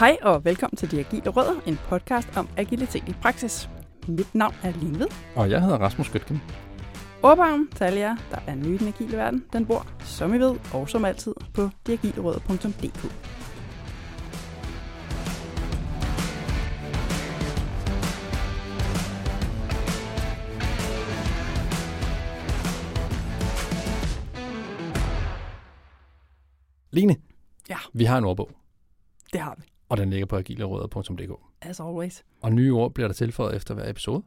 Hej og velkommen til De Agile Rødder, en podcast om agilitet i praksis. Mit navn er Line Ved. Og jeg hedder Rasmus Gøtgen. Ordbogen til alle jer, der er nye i den agile verden, den bor, som I ved, og som altid på deagilerødder.dk. Line, Ja. vi har en ordbog, Det har vi, og den ligger på agilerødder.dk. as always. Og nye ord bliver der tilføjet efter hver episode.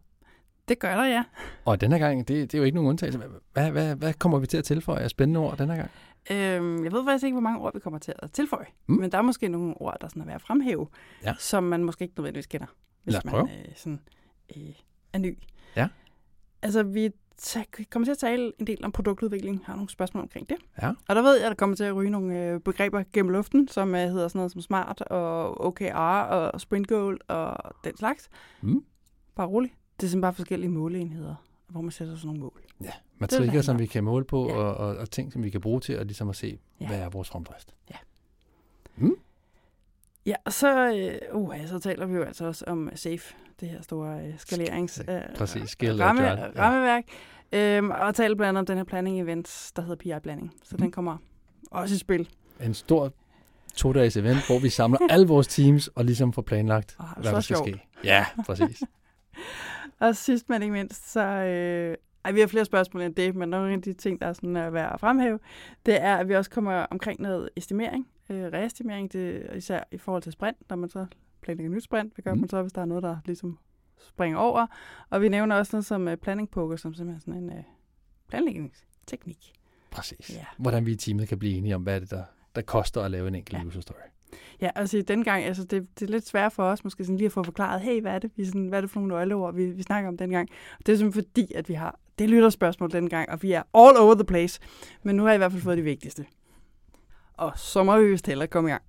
Det gør der, ja. Og denne gang, det, det er jo ikke nogen undtagelse. Hvad, hvad, hvad kommer vi til at tilføje af spændende ord denne gang? Øhm, jeg ved faktisk ikke, hvor mange ord vi kommer til at tilføje, Mm. men der er måske nogle ord, der sådan er værd at fremhæve, Ja. som man måske ikke nødvendigvis kender, hvis man øh, sådan, øh, er ny. Ja. Altså, vi kommer til at tale en del om produktudvikling, har nogle spørgsmål omkring det. Ja. Og der ved jeg, at der kommer til at ryge nogle øh, begreber gennem luften, som øh, hedder sådan noget som smart og OKR og sprint goal og den slags. Mm. Bare roligt. Det er simpelthen bare forskellige måleenheder, hvor man sætter sådan nogle mål. Ja, matrikker, som om. vi kan måle på, Ja. og, og, og ting, som vi kan bruge til at, ligesom at se, Ja. hvad er vores fremdrift. Ja, og så, øh, uh, så taler vi jo altså også om SAFE, det her store øh, skalerings... Øh, Præcis, ramme, ja. rammeværk. Øhm, og taler blandt andet om den her planning event, der hedder PI-blanding. Så Mhm. den kommer også i spil. En stor to-dages event, hvor vi samler alle vores teams og ligesom får planlagt, det hvad der skal sjovt. ske. Ja, præcis. Og sidst men ikke mindst, så... Øh, ej, vi har flere spørgsmål end det, men nogle af de ting, der er sådan er værd at fremhæve, det er, at vi også kommer omkring noget estimering, øh, reestimering, det, er især i forhold til sprint, når man så planlægger nyt sprint, hvad gør Mm. man så, hvis der er noget, der ligesom springer over. Og vi nævner også noget som uh, planning poker, som simpelthen sådan en uh, planlægningsteknik. præcis. Ja. Hvordan vi i teamet kan blive enige om, hvad er det, der, der koster at lave en enkelt Ja. user story. Ja, altså den gang, altså det, det er lidt svært for os måske sådan lige at få forklaret, hey, hvad er det, vi sådan, hvad er det for nogle nøgleord, vi, vi snakker om dengang. Og det er simpelthen fordi, at vi har det lytterspørgsmål dengang, og vi er all over the place. Men nu har jeg i hvert fald fået det vigtigste. Og så må vi vist hellere komme i gang.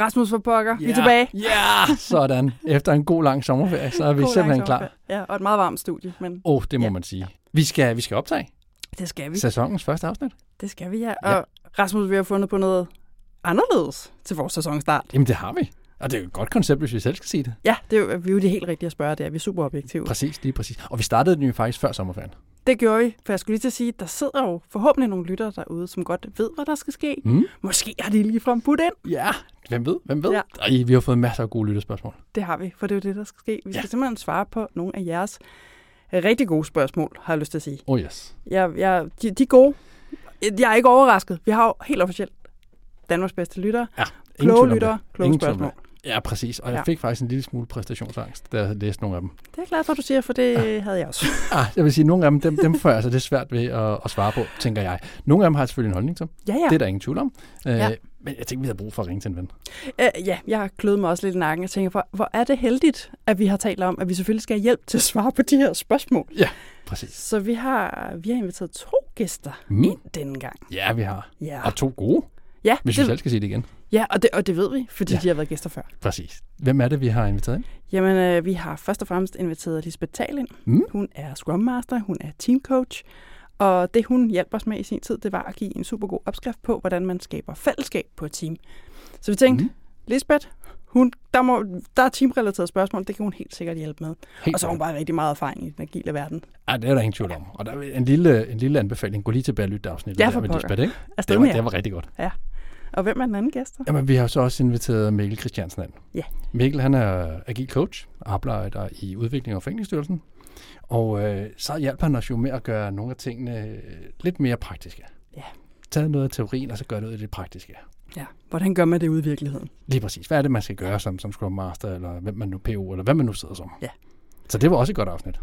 Rasmus for pokker, vi er tilbage. Ja, sådan. Efter en god lang sommerferie, så er vi God simpelthen klar. Ja, og et meget varmt studie, men Åh, oh, det må Ja. man sige. Vi skal, vi skal optage det skal vi. sæsonens første afsnit. Det skal vi, ja. Ja. Og Rasmus, vi har fundet på noget anderledes til vores sæsonstart. Jamen, det har vi. Og det er jo et godt koncept, hvis vi selv skal sige det. Ja, det er jo, vi er jo det helt rigtige at spørge, det er vi er super objektive. Præcis, lige præcis. Og vi startede den jo faktisk før sommerferien. Det gjorde vi, for jeg skulle lige til at sige, der sidder jo forhåbentlig nogle lyttere derude, som godt ved, hvad der skal ske. Mm. Måske har de lige budt ind. Ja, hvem ved, hvem ved. Ja. Ej, vi har fået masser af gode lytterspørgsmål. Det har vi, for det er jo det, der skal ske. Vi skal Ja. simpelthen svare på nogle af jeres rigtig gode spørgsmål, har jeg lyst til at sige. Oh yes. Jeg, jeg, de, de er gode. Jeg er ikke overrasket. Vi har jo helt officielt Danmarks bedste lyttere. Ja, Kloge lyttere, kloge spørgsmål. Ja, præcis. Og jeg Ja. fik faktisk en lille smule præstationsangst, da jeg læste nogle af dem. Det er jeg glad for, at du siger, for det havde jeg også. Ah, jeg vil sige, nogle af dem, dem, dem får jeg altså det svært ved at, at svare på, tænker jeg. Nogle af dem har jeg selvfølgelig en holdning til. Ja, ja. Det er der ingen tvivl om. Øh, Ja. Men jeg tænkte, vi havde brug for at ringe til en ven. Øh, ja, jeg har mig også lidt i nakken og tænker, hvor, hvor er det heldigt, at vi har talt om, at vi selvfølgelig skal have hjælp til at svare på de her spørgsmål. Præcis. Så vi har, vi har inviteret to gæster Mm. ind denne gang. Ja, vi har. Ja, Og to gode, ja, hvis vi det, selv skal sige det igen. Ja og, det, og det ved vi, fordi Ja. ja. de har været gæster før. Præcis. Hvem er det, vi har inviteret ind? Jamen, øh, vi har først og fremmest inviteret Lisbeth Thal ind. Mm. Hun er Scrum Master, hun er Team Coach, og det hun hjalp os med i sin tid, det var at give en super god opskrift på, hvordan man skaber fællesskab på et team. Så vi tænkte, Mm. Lisbeth, hun, der, må, der er teamrelaterede spørgsmål, det kan hun helt sikkert hjælpe med. Helt Og så har hun bare rigtig meget erfaring i den agile verden. Ej, det er der ingen tvivl om. Og der er en lille, en lille anbefaling. Gå lige tilbage og lyt det afsnit. Ja, der med. Lisbeth, ikke? Afsted Det var, jer. det var rigtig godt. Og hvem er den anden gæst? Jamen, vi har så også inviteret Mikkel Christiansen ind. Ja. Mikkel, han er agil coach, arbejder i udvikling og forenklingsstyrelsen. Og øh, så hjælper han os jo med at gøre nogle af tingene øh, lidt mere praktiske. Ja. Tage noget af teorien, og så gøre noget af det praktiske. Ja, hvordan gør man det ude i virkeligheden? Lige præcis. Hvad er det, man skal gøre som, som Scrum Master, eller hvem man nu PO, eller hvad man nu sidder som. Ja. Så det var også et godt afsnit.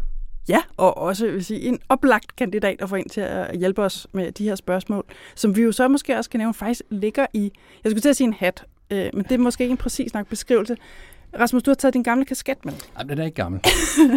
Ja, og også vil sige, en oplagt kandidat at få ind til at hjælpe os med de her spørgsmål, som vi jo så måske også kan nævne, faktisk ligger i, jeg skulle til at sige en hat, øh, men det er måske ikke en præcis nok beskrivelse. Rasmus, du har taget din gamle kasket med. Ej, den er ikke gammel.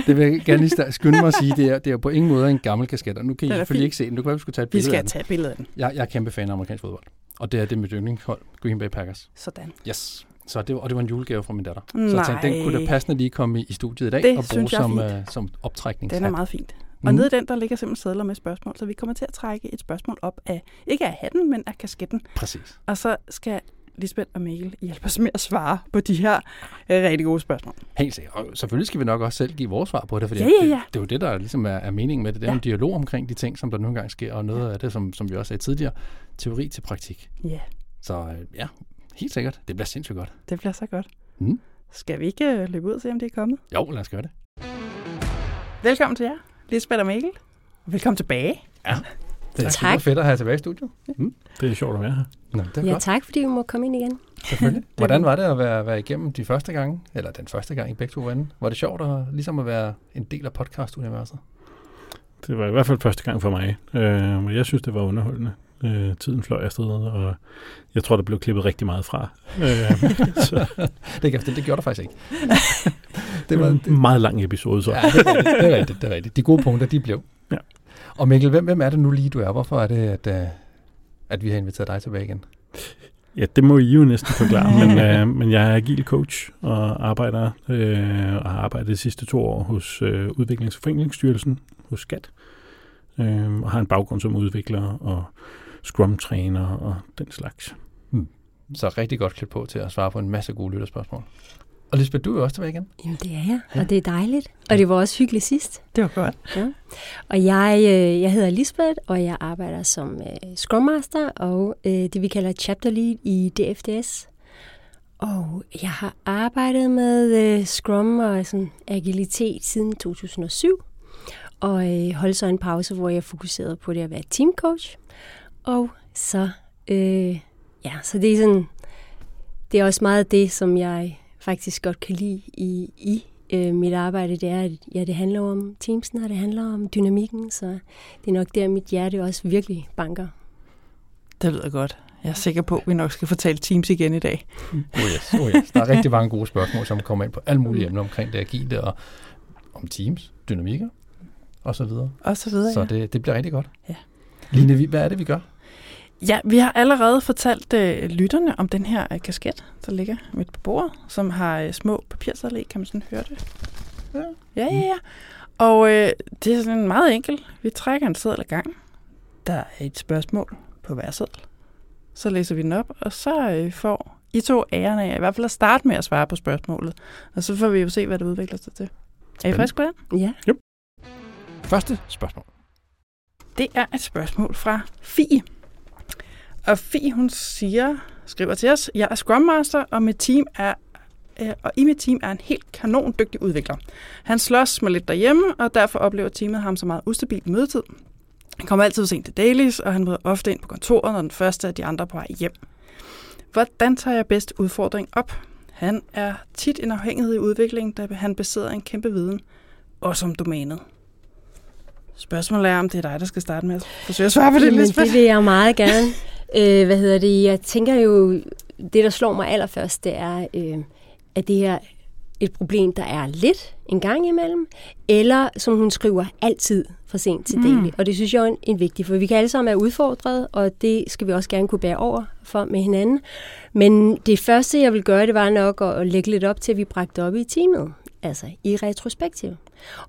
det vil jeg gerne lige skynde mig at sige. Det er, det er på ingen måde en gammel kasket. Og nu kan I selvfølgelig fin. ikke se den. Du kan være, vi skulle tage et Vi billede af skal den. tage et billede af den. Jeg, jeg er kæmpe fan af amerikansk fodbold. Og det er det med yndlingshold, Green Bay Packers. Sådan. Yes. Så det var, og det var en julegave fra min datter. Så jeg Nej. tænkte, den kunne da passende lige komme i, i studiet i dag Det og bruge som, øh, som optrækning. Den er meget fint. Og Mm. nede i den, der ligger simpelthen sædler med spørgsmål, så vi kommer til at trække et spørgsmål op af, ikke af hatten, men af kasketten. Præcis. Og så skal Lisbeth og Mikkel hjælpe os med at svare på de her øh, rigtig gode spørgsmål. Helt sikkert. Og selvfølgelig skal vi nok også selv give vores svar på det, for Ja, ja, ja. det, det er jo det, der ligesom er, er meningen med det. Det er ja. Ja. en dialog omkring de ting, som der nogle gange sker, og noget af det, som, som vi også sagde tidligere, teori til praktik. Ja, Så øh, ja, helt sikkert. Det bliver sindssygt godt. det bliver så godt. Mm. Skal vi ikke øh, løbe ud og se, om det er kommet? Jo, lad os gøre det. Velkommen til jer, Lisbeth og Mikkel. Og velkommen tilbage. Ja. Det er Tak. fedt at have jer tilbage i studiet. Mm. Det er sjovt at være her. Nå, det er Ja, godt. tak fordi vi må komme ind igen. Selvfølgelig. Hvordan var det at være, være igennem de første gange, eller den første gang i begge to ende? Var det sjovt at, ligesom at være en del af podcast-universet? Det var i hvert fald første gang for mig. Øh, men jeg synes, det var underholdende. Øh, tiden fløj afsted, og jeg tror, der blev klippet rigtig meget fra. Øh, så Det, det, det gjorde der faktisk ikke. det var en meget lang episode, så. Ja, det er, rigtigt, det er rigtigt, det er rigtigt. De gode punkter, de blev. Ja. Og Mikkel, hvem, hvem er det nu lige, du er? Hvorfor er det, at, øh, at vi har inviteret dig tilbage igen? Ja, det må I jo næsten forklare, men, øh, men jeg er agil coach og arbejder øh, og har arbejdet de sidste to år hos øh, Udviklings- og Forenklingsstyrelsen hos SKAT, øh, og har en baggrund som udvikler og Scrum-træner og den slags. Så rigtig godt klædt på til at svare på en masse gode lytterspørgsmål. Og Lisbeth, du er jo også tilbage igen. Jamen, det er jeg, og det er dejligt. Og det var også hyggeligt sidst. Det var godt. Og jeg, øh, jeg hedder Lisbeth, og jeg arbejder som øh, Scrum Master og øh, det, vi kalder Chapter Lead i DFDS. Og jeg har arbejdet med øh, Scrum og sådan, agilitet siden 2007. Og øh, holdt så en pause, hvor jeg fokuserede på det at være teamcoach. Og så, øh, ja, så det er sådan, det er også meget det, som jeg faktisk godt kan lide i, i øh, mit arbejde, det er, at ja, det handler om teamsen, og det handler om dynamikken, så det er nok der, mit hjerte også virkelig banker. Det lyder godt. Jeg er sikker på, at vi nok skal fortælle Teams igen i dag. Oh yes, oh yes. Der er rigtig mange gode spørgsmål, som kommer ind på alle mulige emner omkring det agile og om teams, dynamikker og så videre. Og så videre, Så ja. det, det bliver rigtig godt. Ja. Line, vi- hvad er det, vi gør? Ja, vi har allerede fortalt øh, lytterne om den her øh, kasket, der ligger midt på bordet, som har øh, små papirsedler i. Kan man sådan høre det? Ja. Ja, ja, ja. Og øh, det er sådan meget enkelt. Vi trækker en seddel ad gang. Der er et spørgsmål på hver seddel. Så læser vi den op, og så øh, får I to æren af i hvert fald at starte med at svare på spørgsmålet. Og så får vi jo se, hvad det udvikler sig til. Er I Spændende. friske på den? Ja, Første spørgsmål. Det er et spørgsmål fra Fie. Og Fie, hun siger, skriver til os, jeg er Scrum Master, og mit team er øh, og i mit team er en helt kanon dygtig udvikler. Han slås med lidt derhjemme, og derfor oplever teamet ham så meget ustabil mødetid. Han kommer altid for sent til dailies, og han møder ofte ind på kontoret, når den første af de andre er på vej hjem. Hvordan tager jeg bedst udfordring op? Han er tit en afhængighed i udviklingen, da han besidder en kæmpe viden, også om domænet. Spørgsmålet er, om det er dig, der skal starte med at forsøge at svare på det, Jamen, Lisbeth. det vil jeg meget gerne. øh, hvad hedder det? Jeg tænker jo, det der slår mig allerførst, det er, øh, at det her et problem, der er lidt en gang imellem, eller som hun skriver, altid for sent til Mm. daily. Og det synes jeg er en, en vigtig, for vi kan alle sammen være udfordret, og det skal vi også gerne kunne bære over for med hinanden. Men det første, jeg vil gøre, det var nok at, at lægge lidt op til, at vi bragte op i teamet, altså i retrospektiv.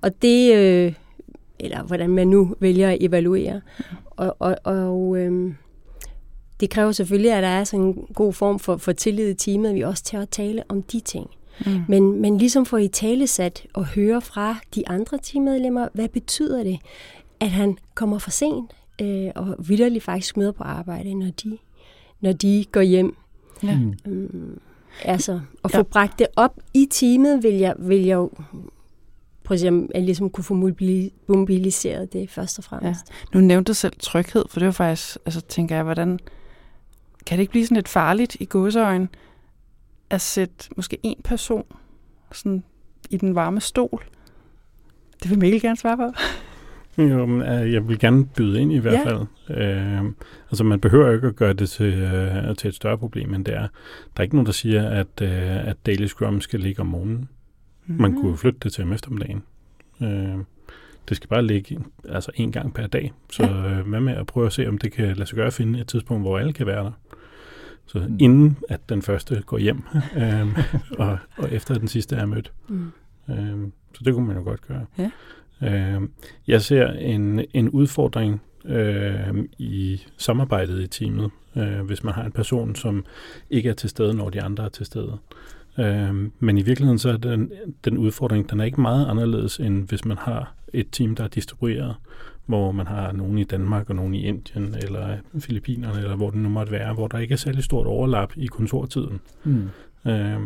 Og det, øh, eller hvordan man nu vælger at evaluere. Og, og, og øhm, det kræver selvfølgelig, at der er sådan en god form for, for tillid i teamet, at vi også tør at tale om de ting. Mm. Men, men ligesom få i tale sat og høre fra de andre teammedlemmer, hvad betyder det, at han kommer for sent øh, og vidderligt faktisk møder på arbejde, når de, når de går hjem. Ja. Mm. Altså, at få Ja. bragt det op i teamet, vil jeg, vil jeg jo prøve at se, om jeg ligesom kunne få mobili- mobiliseret det først og fremmest. Nu nævnte du selv tryghed, for det var faktisk, altså tænker jeg, hvordan, kan det ikke blive sådan lidt farligt i gåseøjen, at sætte måske en person sådan i den varme stol? Det vil Mikkel gerne svare på. Jo, men, øh, jeg vil gerne byde ind i hvert Ja. fald. Øh, altså man behøver ikke at gøre det til, øh, til et større problem, end det er. Der er ikke nogen, der siger, at, øh, at Daily Scrum skal ligge om morgenen. Man kunne flytte det til om eftermiddagen. Øh, det skal bare ligge altså en gang per dag. Så øh, hvad med at prøve at se, om det kan lade sig gøre at finde et tidspunkt, hvor alle kan være der. Så Mm. inden at den første går hjem, øh, og, og efter den sidste er mødt. Mm. Øh, så det kunne man jo godt gøre. Ja. Øh, jeg ser en, en udfordring øh, i samarbejdet i teamet, øh, hvis man har en person, som ikke er til stede, når de andre er til stede. Øh, men i virkeligheden så er den, den udfordring, den er ikke meget anderledes, end hvis man har et team, der er distribueret, hvor man har nogen i Danmark og nogen i Indien eller Filippinerne, eller hvor det nu måtte være, hvor der ikke er særlig stort overlap i kontortiden. Mm. Øh,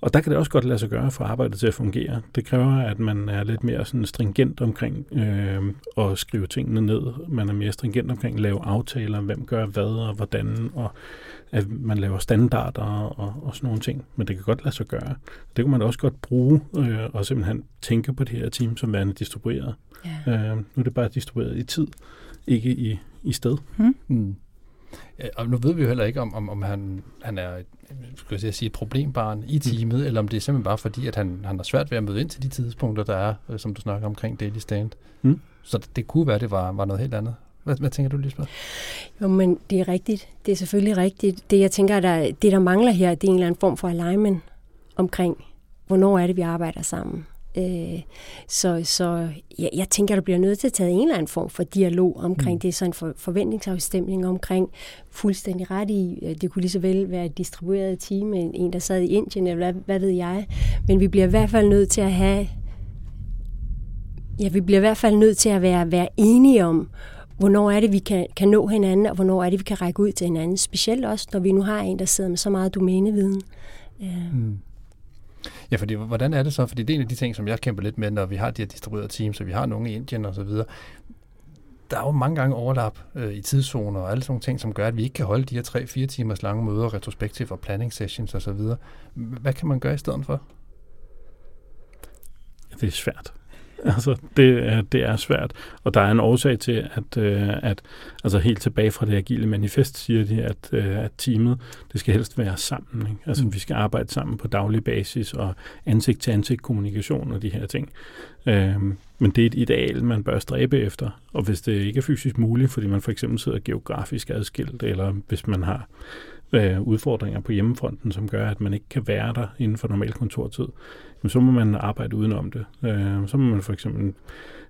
og der kan det også godt lade sig gøre for arbejdet til at fungere. Det kræver, at man er lidt mere sådan stringent omkring øh, at skrive tingene ned. Man er mere stringent omkring at lave aftaler, hvem gør hvad og hvordan, og at man laver standarder og, og sådan nogle ting. Men det kan godt lade sig gøre. Det kan man også godt bruge øh, og simpelthen tænke på det her team som værende distribueret. Ja. Øh, nu er det bare distribueret i tid, ikke i, i sted. Hmm. Mm. Ja, og nu ved vi jo heller ikke, om, om, om han, han er et, skal jeg sige, et problembarn i teamet, mm. eller om det er simpelthen bare fordi, at han, han har svært ved at møde ind til de tidspunkter, der er, øh, som du snakker omkring Daily Stand. Mm. Så det, det kunne være, at det var, var noget helt andet. Hvad, hvad tænker du, Lisbeth? Jo, men det er rigtigt. Det er selvfølgelig rigtigt. Det, jeg tænker, der, det der mangler her, det er en eller anden form for alignment omkring, hvornår er det, vi arbejder sammen. Øh, så så ja, jeg tænker, der bliver nødt til at tage en eller anden form for dialog omkring mm. det, sådan for forventningsafstemning omkring fuldstændig ret i. Det kunne lige så vel være et distribueret team, en der sad i Indien, eller hvad, hvad ved jeg. Men vi bliver i hvert fald nødt til at have Ja, vi bliver i hvert fald nødt til at være, være enige om, hvornår er det, vi kan, kan nå hinanden, og hvornår er det, vi kan række ud til hinanden. Specielt også, når vi nu har en, der sidder med så meget domæneviden. Øh. Mm. Ja, fordi hvordan er det så? Fordi det er en af de ting, som jeg kæmper lidt med, når vi har de her distribuerede teams, og vi har nogle i Indien og så videre. Der er jo mange gange overlap øh, i tidszoner og alle sådan nogle ting, som gør, at vi ikke kan holde de her 3-4 timers lange møder, retrospektiv og planning sessions og så videre. Hvad kan man gøre i stedet for? Det er svært. Altså, det, er, det er svært. Og der er en årsag til, at, øh, at altså helt tilbage fra det agile manifest, siger de, at, øh, at teamet, det skal helst være sammen. Ikke? Altså, mm. vi skal arbejde sammen på daglig basis og ansigt-til-ansigt kommunikation og de her ting. Øhm, men det er et ideal, man bør stræbe efter. Og hvis det ikke er fysisk muligt, fordi man for eksempel sidder geografisk adskilt, eller hvis man har øh, udfordringer på hjemmefronten, som gør, at man ikke kan være der inden for normal kontortid, så må man arbejde udenom det. Øh, så må man for eksempel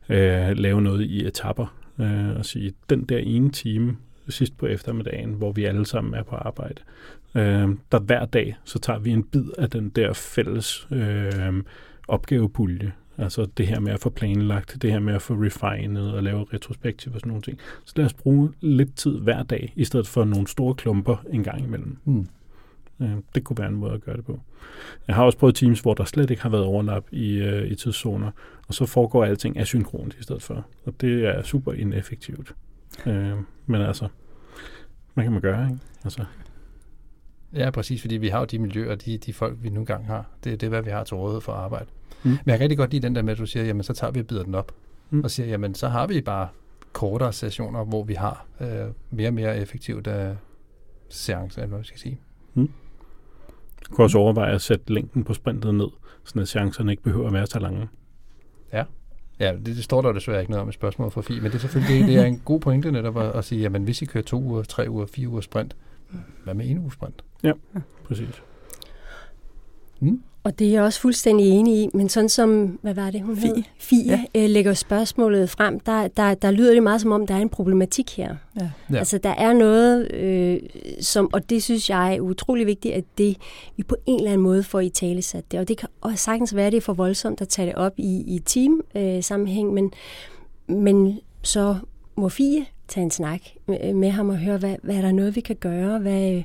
øh, lave noget i etapper øh, og sige, den der ene time sidst på eftermiddagen, hvor vi alle sammen er på arbejde, øh, der hver dag, så tager vi en bid af den der fælles øh, opgavepulje. Altså det her med at få planlagt, det her med at få refinet og lave retrospektiv og sådan nogle ting. Så lad os bruge lidt tid hver dag, i stedet for nogle store klumper en gang imellem. Mm. Øh, det kunne være en måde at gøre det på. Jeg har også prøvet teams, hvor der slet ikke har været overlap i, øh, i tidszoner, og så foregår alting asynkront i stedet for. Og det er super ineffektivt. Øh, men altså, hvad kan man gøre, ikke? Altså. Ja, præcis, fordi vi har jo de miljøer, de, de folk, vi nu engang har. Det, det er, hvad vi har til rådighed for at arbejde. Mm. Men jeg kan rigtig godt lide den der med, at du siger, jamen så tager vi og bider den op. Mm. Og siger, jamen så har vi bare kortere sessioner, hvor vi har øh, mere og mere effektivt øh, seance, eller hvad skal sige. Mm. Du kan også overveje at sætte længden på sprintet ned, så at chancerne ikke behøver at være så lange. Ja. Ja, det, det står der desværre ikke noget om i spørgsmålet for Fie, men det er selvfølgelig det er en god pointe netop at, at sige, jamen hvis I kører to uger, tre uger, fire uger sprint, hvad med en uge sprint? Ja, præcis. Mm. Og det er jeg også fuldstændig enig i, men sådan som, hvad var det, hun Fie, hed? Fie ja. øh, lægger spørgsmålet frem, der, der, der lyder det meget som om, der er en problematik her. Ja. Ja. Altså der er noget, øh, som, og det synes jeg er utrolig vigtigt, at det, vi på en eller anden måde får i tale sat det. Og det kan også sagtens være, det er for voldsomt at tage det op i, i team øh, sammenhæng, men, men så må Fie tage en snak med, med ham og høre, hvad, hvad er der noget, vi kan gøre, hvad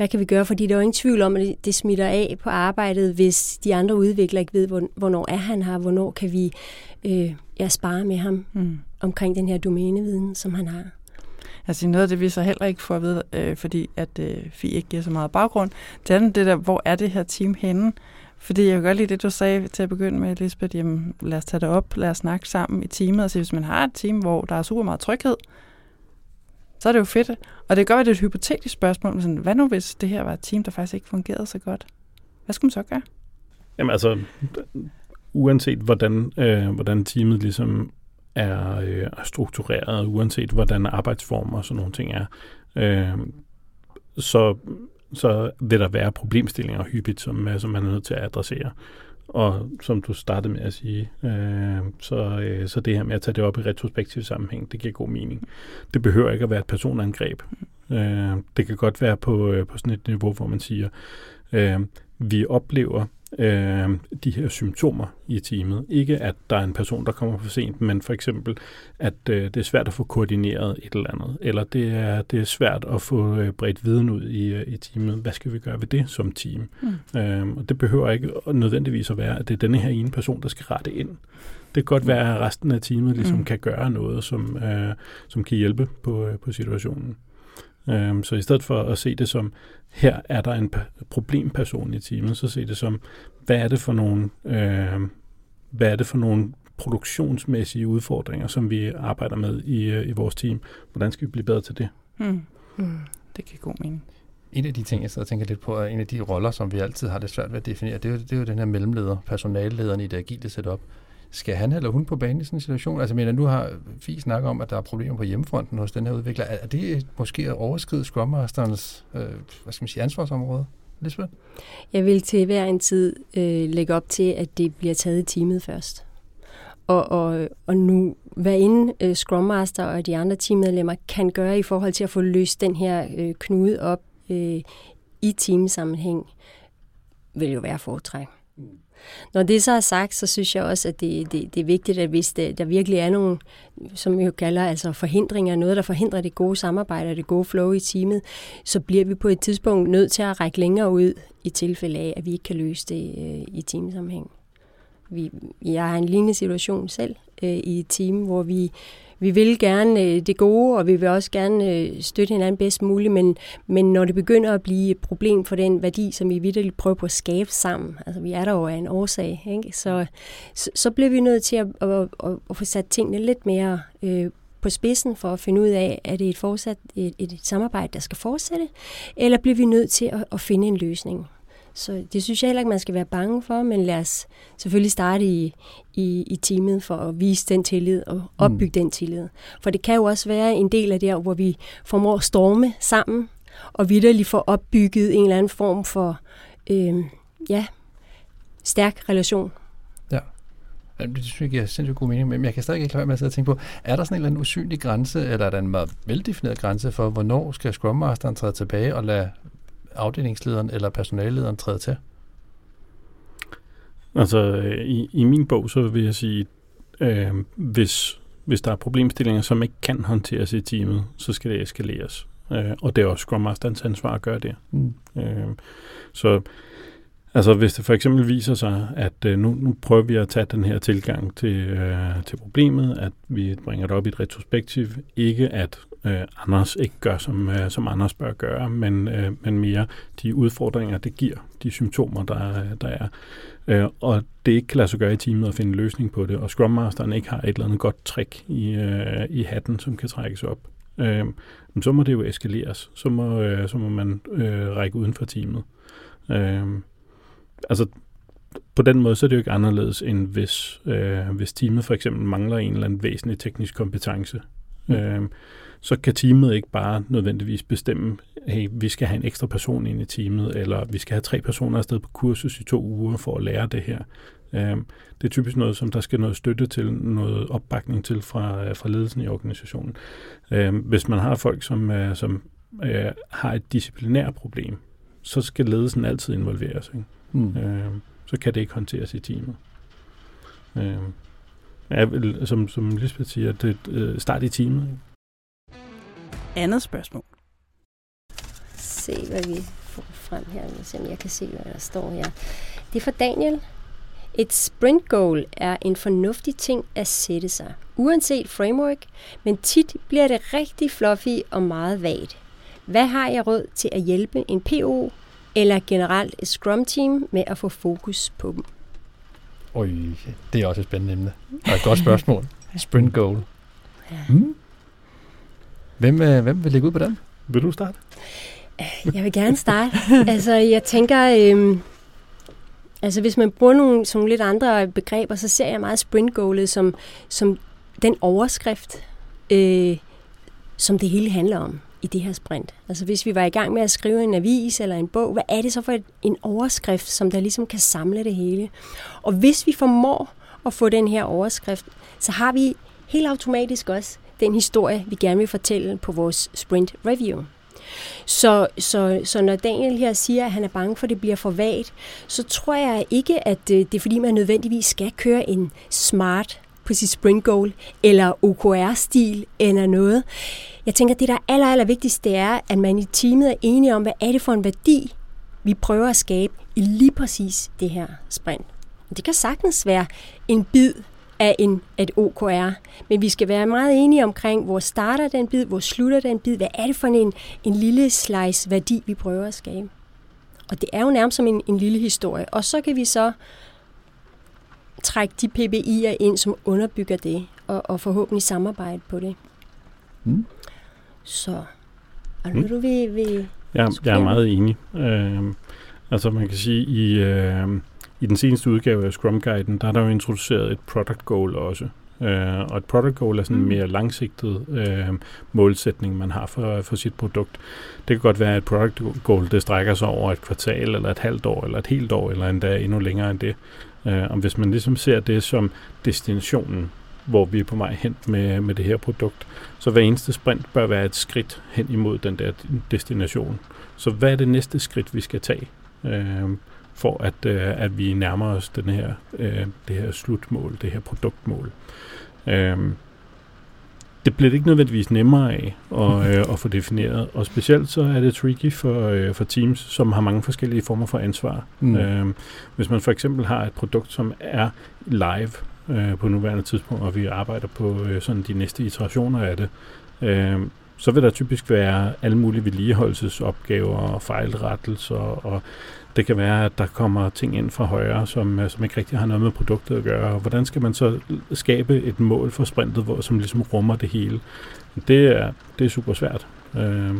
hvad kan vi gøre? Fordi der er jo ingen tvivl om, at det smitter af på arbejdet, hvis de andre udviklere ikke ved, hvornår er han her, hvornår kan vi øh, ja, spare med ham mm. omkring den her domæneviden, som han har. Altså noget af det, vi så heller ikke får at vide, øh, fordi at øh, FI ikke giver så meget baggrund, det er det der, hvor er det her team henne? Fordi jeg kan godt lide det, du sagde til at begynde med, Lisbeth, jamen lad os tage det op, lad os snakke sammen i teamet, og se, hvis man har et team, hvor der er super meget tryghed, så er det jo fedt. Og det gør, være, det er et hypotetisk spørgsmål, men sådan, hvad nu hvis det her var et team, der faktisk ikke fungerede så godt? Hvad skulle man så gøre? Jamen altså, uanset hvordan, øh, hvordan teamet ligesom er øh, struktureret, uanset hvordan arbejdsformer og sådan nogle ting er, øh, så, så vil der være problemstillinger hyppigt, som, som man er nødt til at adressere og som du startede med at sige, øh, så, øh, så det her med at tage det op i retrospektiv sammenhæng, det giver god mening. Det behøver ikke at være et personangreb. Øh, det kan godt være på, øh, på sådan et niveau, hvor man siger, øh, vi oplever øh, de her symptomer i teamet. Ikke at der er en person, der kommer for sent, men for eksempel, at øh, det er svært at få koordineret et eller andet, eller det er, det er svært at få øh, bredt viden ud i, øh, i teamet. Hvad skal vi gøre ved det som team? Mm. Øh, og det behøver ikke nødvendigvis at være, at det er denne her ene person, der skal rette ind. Det kan godt være, at resten af teamet ligesom mm. kan gøre noget, som, øh, som kan hjælpe på, øh, på situationen. Øhm, så i stedet for at se det som, her er der en problemperson i teamet, så se det som, hvad er det for nogle, øh, hvad er det for nogle produktionsmæssige udfordringer, som vi arbejder med i, øh, i vores team. Hvordan skal vi blive bedre til det? Mm. Mm. Det giver god mening. En af de ting, jeg sidder og tænker lidt på, er en af de roller, som vi altid har det svært ved at definere, det er jo, det er jo den her mellemleder, personallederen i det agile setup skal han eller hun på banen i sådan en situation? Altså, mener, nu har vi snakket om, at der er problemer på hjemmefronten hos den her udvikler. Er det måske at overskride Scrum Masterens øh, hvad skal man sige, ansvarsområde? Lisbeth? Jeg vil til hver en tid øh, lægge op til, at det bliver taget i teamet først. Og, og, og nu, hvad inden øh, Scrum Master og de andre teammedlemmer kan gøre i forhold til at få løst den her øh, knude op øh, i teamsammenhæng, vil jo være foretræk. Når det så er sagt, så synes jeg også, at det, det, det er vigtigt, at hvis det, der virkelig er nogle, som vi jo kalder altså forhindringer, noget, der forhindrer det gode samarbejde og det gode flow i teamet, så bliver vi på et tidspunkt nødt til at række længere ud i tilfælde af, at vi ikke kan løse det øh, i teamsammenhæng. Vi, jeg har en lignende situation selv øh, i et team, hvor vi vi vil gerne øh, det gode, og vi vil også gerne øh, støtte hinanden bedst muligt, men, men når det begynder at blive et problem for den værdi, som vi vidderligt prøver på at skabe sammen, altså vi er der jo af en årsag, ikke? Så, så, så bliver vi nødt til at, at, at, at få sat tingene lidt mere øh, på spidsen for at finde ud af, er det et, fortsat, et, et samarbejde, der skal fortsætte, eller bliver vi nødt til at, at finde en løsning. Så det synes jeg heller ikke, man skal være bange for, men lad os selvfølgelig starte i, i, i teamet for at vise den tillid og opbygge mm. den tillid. For det kan jo også være en del af det hvor vi formår at storme sammen og vidderligt får opbygget en eller anden form for øh, ja, stærk relation. Ja. Det synes jeg giver sindssygt god mening, men jeg kan stadig ikke være med at sidde og tænke på, er der sådan en eller anden usynlig grænse, eller er der en meget veldefineret grænse for, hvornår skal Scrum Masteren træde tilbage og lade afdelingslederen eller personallederen træde til? Altså, i, i min bog, så vil jeg sige, øh, hvis, hvis der er problemstillinger, som ikke kan håndteres i teamet, så skal det eskaleres. Øh, og det er også Scrum Masterens ansvar at gøre det. Mm. Øh, så Altså hvis det for eksempel viser sig, at øh, nu, nu prøver vi at tage den her tilgang til, øh, til problemet, at vi bringer det op i et retrospektiv, ikke at øh, Anders ikke gør, som, øh, som Anders bør gøre, men, øh, men mere de udfordringer, det giver, de symptomer, der, der er. Øh, og det ikke kan lade sig gøre i teamet at finde en løsning på det, og Scrum Masteren ikke har et eller andet godt trick i, øh, i hatten, som kan trækkes op. Øh, så må det jo eskaleres. Så må, øh, så må man øh, række uden for teamet. Øh, altså, på den måde så er det jo ikke anderledes, end hvis, øh, hvis teamet for eksempel mangler en eller anden væsentlig teknisk kompetence. Mm. Øh, så kan teamet ikke bare nødvendigvis bestemme, hey, vi skal have en ekstra person ind i teamet, eller vi skal have tre personer afsted på kursus i to uger for at lære det her. Øh, det er typisk noget, som der skal noget støtte til, noget opbakning til fra, fra ledelsen i organisationen. Øh, hvis man har folk, som, øh, som øh, har et disciplinært problem, så skal ledelsen altid involveres. Ikke? Mm. Øh, så kan det ikke håndteres i teamet. Øh, ja, som, som Lisbeth siger, det øh, start i teamet. Ikke? Andet spørgsmål. Se, hvad vi får frem her. Se, om jeg kan se, hvad der står her. Det er for Daniel. Et sprint goal er en fornuftig ting at sætte sig, uanset framework, men tit bliver det rigtig fluffy og meget vagt. Hvad har jeg råd til at hjælpe en PO eller generelt et Scrum-team med at få fokus på dem? Oj, det er også et spændende emne. Og et godt spørgsmål. Sprint goal. Ja. Mm. Hvem, øh, hvem vil lægge ud på den? Vil du starte? Øh, jeg vil gerne starte. altså, jeg tænker, øhm, altså hvis man bruger nogle, sådan lidt andre begreber, så ser jeg meget sprint goalet som, som den overskrift, øh, som det hele handler om i det her sprint. Altså hvis vi var i gang med at skrive en avis eller en bog, hvad er det så for en overskrift, som der ligesom kan samle det hele? Og hvis vi formår at få den her overskrift, så har vi helt automatisk også den historie, vi gerne vil fortælle på vores sprint review. Så, så, så når Daniel her siger, at han er bange for, at det bliver for vagt, så tror jeg ikke, at øh, det er fordi, man nødvendigvis skal køre en smart på sit sprint goal, eller OKR-stil, eller noget. Jeg tænker, at det, der er aller, aller vigtigst, det er, at man i teamet er enige om, hvad er det for en værdi, vi prøver at skabe i lige præcis det her sprint. Det kan sagtens være en bid af en, et OKR. Men vi skal være meget enige omkring, hvor starter den bid, hvor slutter den bid, hvad er det for en, en lille slice værdi, vi prøver at skabe. Og det er jo nærmest som en, en lille historie. Og så kan vi så trække de PBI'er ind, som underbygger det, og, og forhåbentlig samarbejde på det. Mm. Så, er det mm. du vil, vil ja, jeg er meget enig. Øh, altså man kan sige, i, øh, i den seneste udgave af Scrum Guiden, der er der jo introduceret et product goal også. Uh, og et product goal er sådan en mm. mere langsigtet uh, målsætning, man har for, for sit produkt. Det kan godt være, at et product goal det strækker sig over et kvartal, eller et halvt år, eller et helt år, eller endda endnu længere end det. Uh, og hvis man ligesom ser det som destinationen, hvor vi er på vej hen med, med det her produkt, så hver eneste sprint bør være et skridt hen imod den der destination. Så hvad er det næste skridt, vi skal tage? Uh, for at, øh, at vi nærmer os den her, øh, det her slutmål, det her produktmål. Øh, det bliver det ikke nødvendigvis nemmere af at, øh, at få defineret, og specielt så er det tricky for, øh, for teams, som har mange forskellige former for ansvar. Mm. Øh, hvis man for eksempel har et produkt, som er live øh, på nuværende tidspunkt, og vi arbejder på øh, sådan de næste iterationer af det, øh, så vil der typisk være alle mulige vedligeholdelsesopgaver og fejlrettelser og det kan være, at der kommer ting ind fra højre, som, øh, som ikke rigtig har noget med produktet at gøre. Hvordan skal man så skabe et mål for sprintet, hvor, som ligesom rummer det hele? Det er, det er super svært. Øh,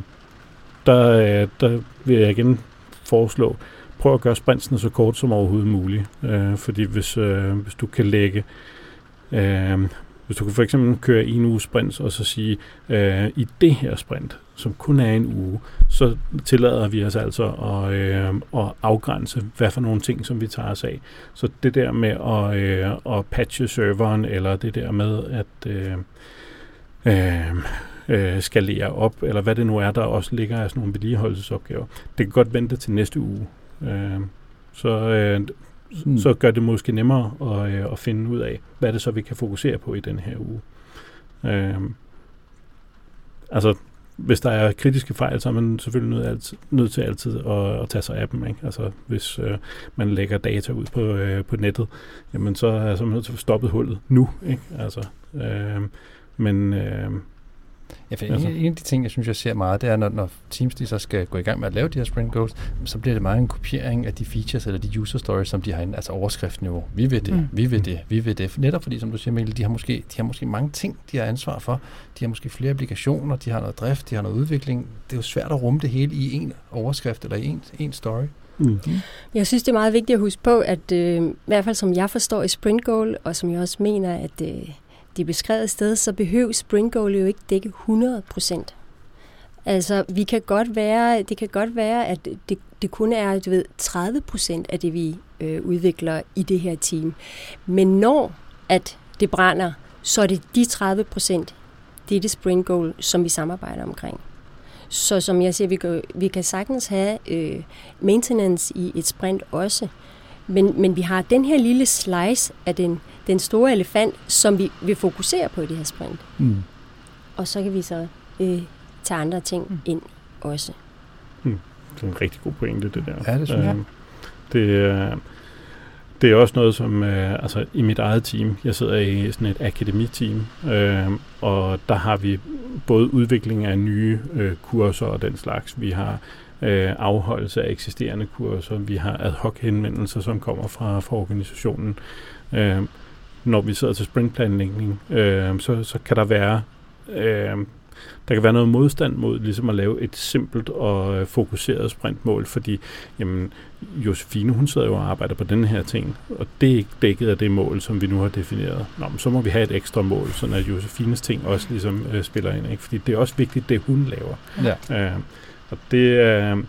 der, øh, der vil jeg igen foreslå, prøv at gøre sprintsene så kort som overhovedet muligt. Øh, fordi hvis, øh, hvis du kan lægge øh, hvis du kan for eksempel køre en uge sprint og så sige, øh, i det her sprint, som kun er en uge, så tillader vi os altså at, øh, at afgrænse, hvad for nogle ting, som vi tager os af. Så det der med at, øh, at patche serveren, eller det der med at øh, øh, øh, skalere op, eller hvad det nu er, der også ligger af sådan nogle vedligeholdelsesopgaver, det kan godt vente til næste uge. Øh, så øh, mm. så gør det måske nemmere at, øh, at finde ud af, hvad det så, vi kan fokusere på i den her uge. Øh, altså, hvis der er kritiske fejl, så er man selvfølgelig nødt, altid, nødt til altid at, at tage sig af dem. Ikke? Altså, hvis øh, man lægger data ud på, øh, på nettet, jamen, så er man nødt til at få stoppet hullet nu. Ikke? Altså, øh, men, øh, Ja, for altså. en, en af de ting, jeg synes, jeg ser meget, det er, når, når Teams de så skal gå i gang med at lave de her sprint goals, så bliver det meget en kopiering af de features eller de user stories, som de har inde, altså overskriftniveau. Vi vil det, mm. vi vil det, vi vil det. Netop fordi, som du siger, Mikkel, de har, måske, de har måske mange ting, de har ansvar for. De har måske flere applikationer, de har noget drift, de har noget udvikling. Det er jo svært at rumme det hele i en overskrift eller i en, en story. Mm. Jeg synes, det er meget vigtigt at huske på, at øh, i hvert fald som jeg forstår i Sprint Goal, og som jeg også mener, at øh, det er beskrevet sted, så behøver Spring Goal jo ikke dække 100 procent. Altså, vi kan godt være, det kan godt være, at det, det kun er du ved, 30 procent af det, vi øh, udvikler i det her team. Men når at det brænder, så er det de 30 procent, det er det Spring Goal, som vi samarbejder omkring. Så som jeg siger, vi kan, vi kan sagtens have øh, maintenance i et sprint også, men, men vi har den her lille slice af den den store elefant, som vi vil fokusere på i det her sprint. Mm. Og så kan vi så øh, tage andre ting mm. ind også. Mm. Det er en rigtig god pointe, det der. Ja, det synes jeg. Øhm, det, er, det er også noget, som øh, altså, i mit eget team, jeg sidder i sådan et akademiteam, øh, og der har vi både udvikling af nye øh, kurser og den slags. Vi har øh, afholdelse af eksisterende kurser. Vi har ad hoc henvendelser, som kommer fra, fra organisationen. Øh, når vi sidder til sprintplanlægning, øh, så, så kan der være øh, der kan være noget modstand mod ligesom at lave et simpelt og øh, fokuseret sprintmål, fordi jamen, Josefine, hun sidder jo og arbejder på den her ting, og det er ikke dækket af det mål, som vi nu har defineret. Nå, men så må vi have et ekstra mål, så at Josefines ting også ligesom øh, spiller ind, ikke? fordi det er også vigtigt, det hun laver. Ja. Øh, og det er... Øh,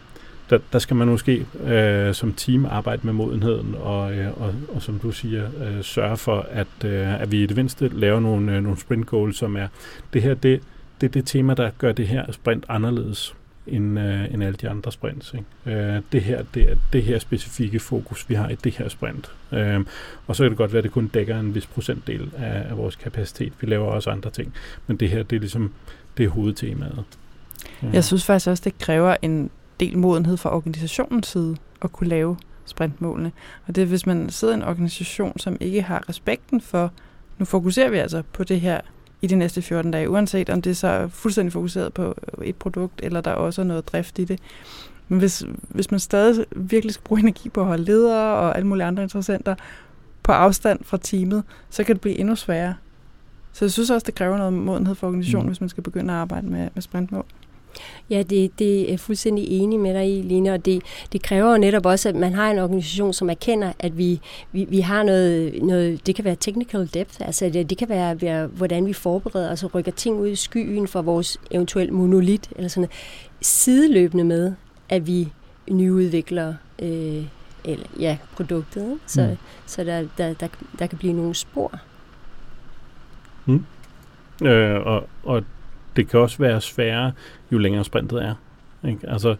der, der skal man måske øh, som team arbejde med modenheden og, øh, og, og som du siger, øh, sørge for, at, øh, at vi i det mindste laver nogle, øh, nogle sprint goals, som er det her, det, det er det tema, der gør det her sprint anderledes end, øh, end alle de andre sprints. Ikke? Øh, det her det er det her specifikke fokus, vi har i det her sprint. Øh, og så kan det godt være, at det kun dækker en vis procentdel af, af vores kapacitet. Vi laver også andre ting, men det her det er ligesom det er hovedtemaet. Jeg synes faktisk også, det kræver en del modenhed fra organisationens side at kunne lave sprintmålene. Og det er, hvis man sidder i en organisation, som ikke har respekten for, nu fokuserer vi altså på det her i de næste 14 dage, uanset om det så er fuldstændig fokuseret på et produkt, eller der er også noget drift i det. Men hvis, hvis man stadig virkelig skal bruge energi på at holde ledere og alle mulige andre interessenter på afstand fra teamet, så kan det blive endnu sværere. Så jeg synes også, det kræver noget modenhed for organisationen, mm. hvis man skal begynde at arbejde med, med sprintmål. Ja, det, det er jeg fuldstændig enig med dig i, Line, og det, det kræver jo netop også, at man har en organisation, som erkender, at vi, vi, vi har noget, noget, det kan være technical depth, altså det, det kan være, være, hvordan vi forbereder os og rykker ting ud i skyen for vores eventuelt monolit, eller sådan noget, sideløbende med, at vi nyudvikler øh, eller, ja, produktet, så, mm. så der, der, der, der kan blive nogle spor. Mm. Øh, og, og det kan også være sværere, jo længere sprintet er. Ikke? Altså,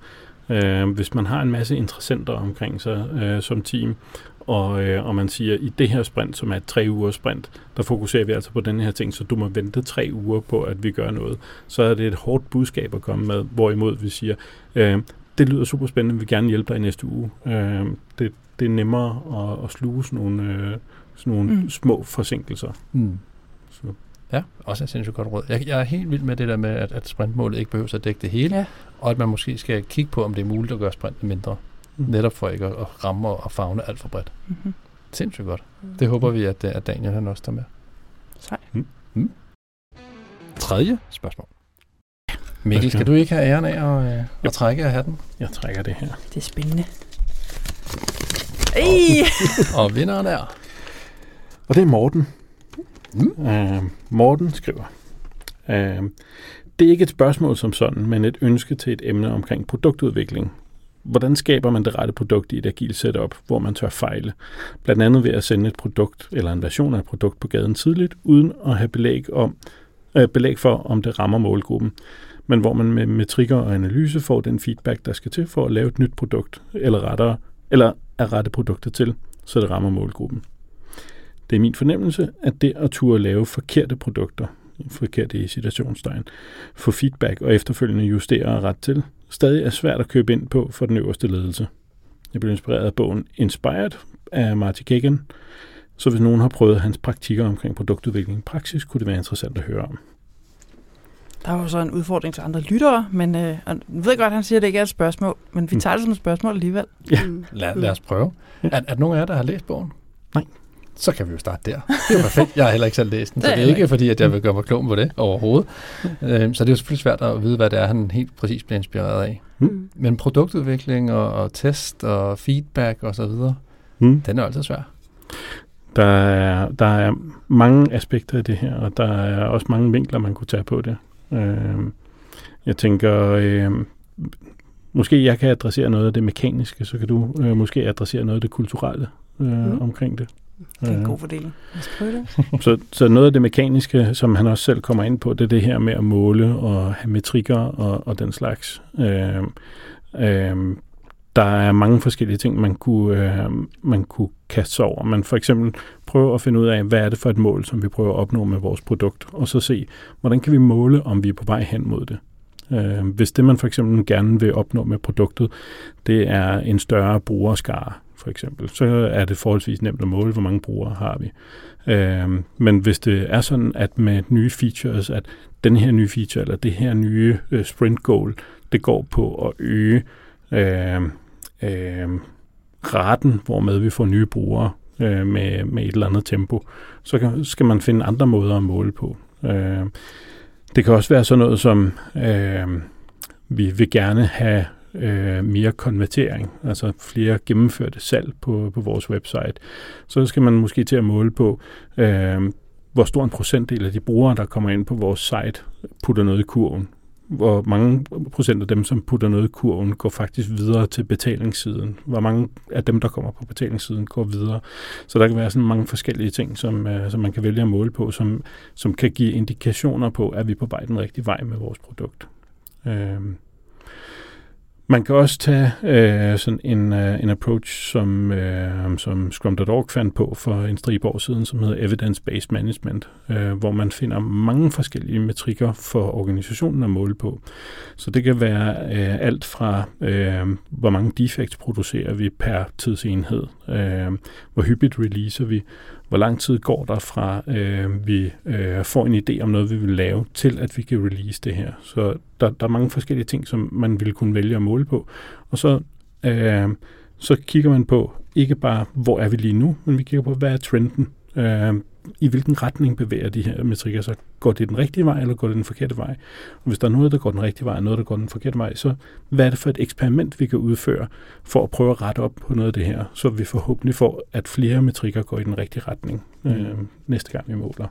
øh, hvis man har en masse interessenter omkring sig øh, som team, og, øh, og man siger, i det her sprint, som er et tre uger sprint, der fokuserer vi altså på den her ting, så du må vente tre uger på, at vi gør noget. Så er det et hårdt budskab at komme med, hvorimod vi siger, øh, det lyder super spændende, vi vil gerne hjælpe dig i næste uge. Øh, det, det er nemmere at, at sluge sådan nogle, øh, sådan nogle mm. små forsinkelser. Mm. Ja, også et sindssygt godt råd. Jeg, jeg er helt vild med det der med, at, at sprintmålet ikke behøver at dække det hele, ja. og at man måske skal kigge på, om det er muligt at gøre sprinten mindre. Mm. Netop for ikke at, at ramme og fagne alt for bredt. Mm-hmm. Sindssygt godt. Mm. Det håber vi, at, at Daniel han også tager med. Sej. Mm. Mm. Tredje spørgsmål. Mikkel, skal du ikke have æren af at, øh, at trække af hatten? Jeg trækker det her. Det er spændende. Og, og vinderen er... Og det er Morten. Mm. Øh, Morten skriver, uh, det er ikke et spørgsmål som sådan, men et ønske til et emne omkring produktudvikling. Hvordan skaber man det rette produkt i et agilt setup, hvor man tør fejle? Blandt andet ved at sende et produkt eller en version af et produkt på gaden tidligt, uden at have belæg, om, øh, belæg for, om det rammer målgruppen. Men hvor man med metrikker og analyse får den feedback, der skal til for at lave et nyt produkt, eller rettere, eller at rette produktet til, så det rammer målgruppen. Det er min fornemmelse, at det at turde lave forkerte produkter, forkerte i situationstegn, få feedback og efterfølgende justere og ret til, stadig er svært at købe ind på for den øverste ledelse. Jeg blev inspireret af bogen Inspired af Marty Kagan, så hvis nogen har prøvet hans praktikker omkring produktudvikling i praksis, kunne det være interessant at høre om. Der er jo så en udfordring til andre lyttere, men øh, jeg ved godt, at han siger, at det ikke er et spørgsmål, men vi tager det som et spørgsmål alligevel. Ja. Mm. Lad, lad os prøve. Er, er der nogen af jer, der har læst bogen? Nej så kan vi jo starte der. Det er perfekt. Jeg har heller ikke selv læst den, så det er ikke fordi, at jeg vil gøre mig klog på det overhovedet. Mm. Så det er jo selvfølgelig svært at vide, hvad det er, han helt præcis bliver inspireret af. Mm. Men produktudvikling og, og test og feedback og så videre, mm. den er altid svær. Der er, der er mange aspekter af det her, og der er også mange vinkler, man kunne tage på det. Øh, jeg tænker, øh, måske jeg kan adressere noget af det mekaniske, så kan du øh, måske adressere noget af det kulturelle øh, mm. omkring det. Det er en god fordeling. Lad os prøve det. så, så noget af det mekaniske, som han også selv kommer ind på, det er det her med at måle og have metrikker og, og den slags. Øh, øh, der er mange forskellige ting, man kunne, øh, man kunne kaste sig over. Man for eksempel prøve at finde ud af, hvad er det for et mål, som vi prøver at opnå med vores produkt, og så se, hvordan kan vi måle, om vi er på vej hen mod det. Øh, hvis det, man for eksempel gerne vil opnå med produktet, det er en større brugerskare, for eksempel, så er det forholdsvis nemt at måle, hvor mange brugere har vi. Øh, men hvis det er sådan, at med nye features, at den her nye feature, eller det her nye øh, sprint goal, det går på at øge øh, øh, raten, hvormed vi får nye brugere øh, med, med et eller andet tempo, så kan, skal man finde andre måder at måle på. Øh, det kan også være sådan noget som, øh, vi vil gerne have øh, mere konvertering, altså flere gennemførte salg på, på vores website. Så skal man måske til at måle på, øh, hvor stor en procentdel af de brugere, der kommer ind på vores site, putter noget i kurven. Hvor mange procent af dem, som putter noget i kurven, går faktisk videre til betalingssiden. Hvor mange af dem, der kommer på betalingssiden, går videre. Så der kan være sådan mange forskellige ting, som, øh, som man kan vælge at måle på, som, som kan give indikationer på, at vi er på vej den rigtige vej med vores produkt. Øh, man kan også tage øh, sådan en, øh, en approach, som, øh, som Scrum.org fandt på for en stribe år siden, som hedder Evidence-Based Management, øh, hvor man finder mange forskellige metrikker for organisationen at måle på. Så det kan være øh, alt fra, øh, hvor mange defects producerer vi per tidsenhed, øh, hvor hyppigt releaser vi, hvor lang tid går der fra, øh, vi øh, får en idé om noget, vi vil lave, til at vi kan release det her. Så der, der er mange forskellige ting, som man vil kunne vælge at måle på. Og så, øh, så kigger man på ikke bare, hvor er vi lige nu, men vi kigger på, hvad er trenden? Øh, i hvilken retning bevæger de her metrikker sig. Går det den rigtige vej, eller går det den forkerte vej? Og hvis der er noget, der går den rigtige vej, og noget, der går den forkerte vej, så hvad er det for et eksperiment, vi kan udføre for at prøve at rette op på noget af det her, så vi forhåbentlig får, at flere metrikker går i den rigtige retning mm. øh, næste gang, vi måler.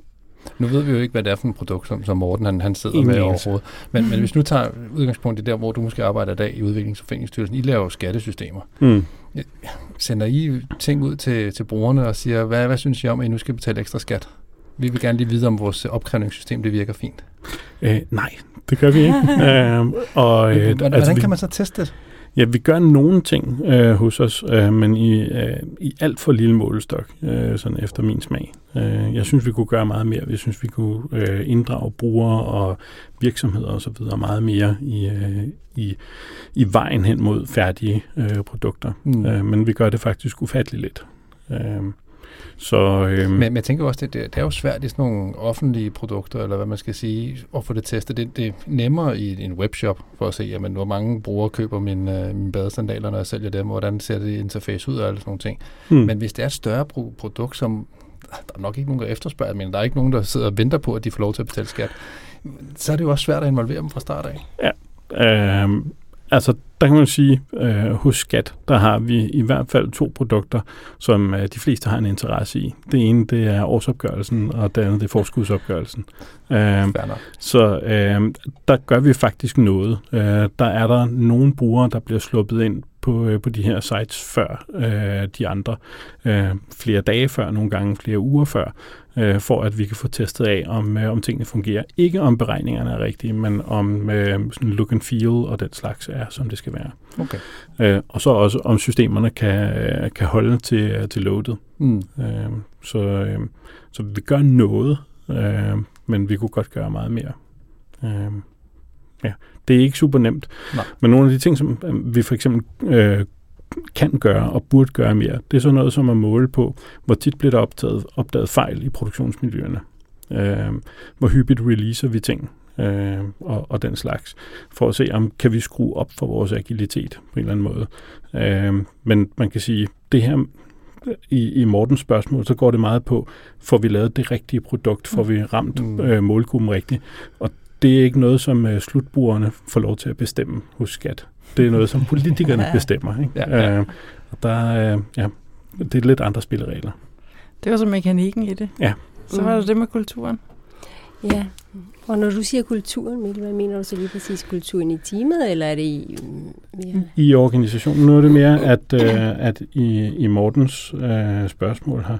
Nu ved vi jo ikke, hvad det er for en produkt, som, som Morten han, han sidder Ingen med overhovedet. Men, men hvis nu tager udgangspunkt i der, hvor du måske arbejder i dag i Udviklings- og Foreningsstyrelsen, I laver skattesystemer. Mm. Sender I ting ud til, til brugerne og siger, hvad, hvad synes I om, at I nu skal betale ekstra skat? Vi vil gerne lige vide, om vores opkrævningssystem det virker fint. Øh, nej, det gør vi ikke. øh, og, øh, hvordan altså, kan man så teste det? Ja, vi gør nogle ting øh, hos os, øh, men i, øh, i alt for lille målestok, øh, sådan efter min smag. Øh, jeg synes, vi kunne gøre meget mere. Jeg synes, vi kunne øh, inddrage brugere og virksomheder osv. meget mere i, øh, i, i vejen hen mod færdige øh, produkter. Mm. Øh, men vi gør det faktisk ufatteligt lidt. Øh, så, øhm, men, men jeg tænker også, det, det, det er jo svært i sådan nogle offentlige produkter, eller hvad man skal sige, at få det testet. Det, det er nemmere i en webshop for at se, jamen, hvor mange brugere køber min, øh, mine badesandaler, når jeg sælger dem, og hvordan ser det interface ud og alle sådan nogle ting. Hmm. Men hvis det er et større produkt, som der er nok ikke nogen, der efterspørger, men der er ikke nogen, der sidder og venter på, at de får lov til at betale skat, så er det jo også svært at involvere dem fra start af. Ja, øh, Altså, der kan man sige, øh, hos Skat, der har vi i hvert fald to produkter, som øh, de fleste har en interesse i. Det ene, det er årsopgørelsen, og det andet, det er forskudsopgørelsen. Øh, så øh, der gør vi faktisk noget. Øh, der er der nogle brugere, der bliver sluppet ind på, øh, på de her sites før øh, de andre. Øh, flere dage før, nogle gange flere uger før, øh, for at vi kan få testet af, om, øh, om tingene fungerer. Ikke om beregningerne er rigtige, men om øh, sådan look and feel og den slags er, som det skal være. Okay. Øh, og så også, om systemerne kan, øh, kan holde til, til loadet. Mm. Øh, så, øh, så vi gør noget, øh, men vi kunne godt gøre meget mere. Øh, ja. Det er ikke super nemt. Nej. Men nogle af de ting, som øh, vi for eksempel øh, kan gøre og burde gøre mere, det er sådan noget som at måle på, hvor tit bliver der optaget, opdaget fejl i produktionsmiljøerne. Øh, hvor hyppigt releaser vi ting øh, og, og den slags, for at se, om kan vi skrue op for vores agilitet på en eller anden måde. Øh, men man kan sige, det her i, i Mortens spørgsmål, så går det meget på, får vi lavet det rigtige produkt, får vi ramt mm. øh, målgruppen rigtigt. Og det er ikke noget, som øh, slutbrugerne får lov til at bestemme hos skat. Det er noget, som politikerne ja. bestemmer. Ikke? Ja, ja. Øh, og der, øh, ja, det er lidt andre spilleregler. Det var så mekanikken i det. Ja. Så var det det med kulturen. Ja, og når du siger kulturen, Mikkel, hvad mener du så lige præcis kulturen i teamet, eller er det i... Ja. I organisationen. Nu er det mere, at, øh, at i, i Mortens øh, spørgsmål her,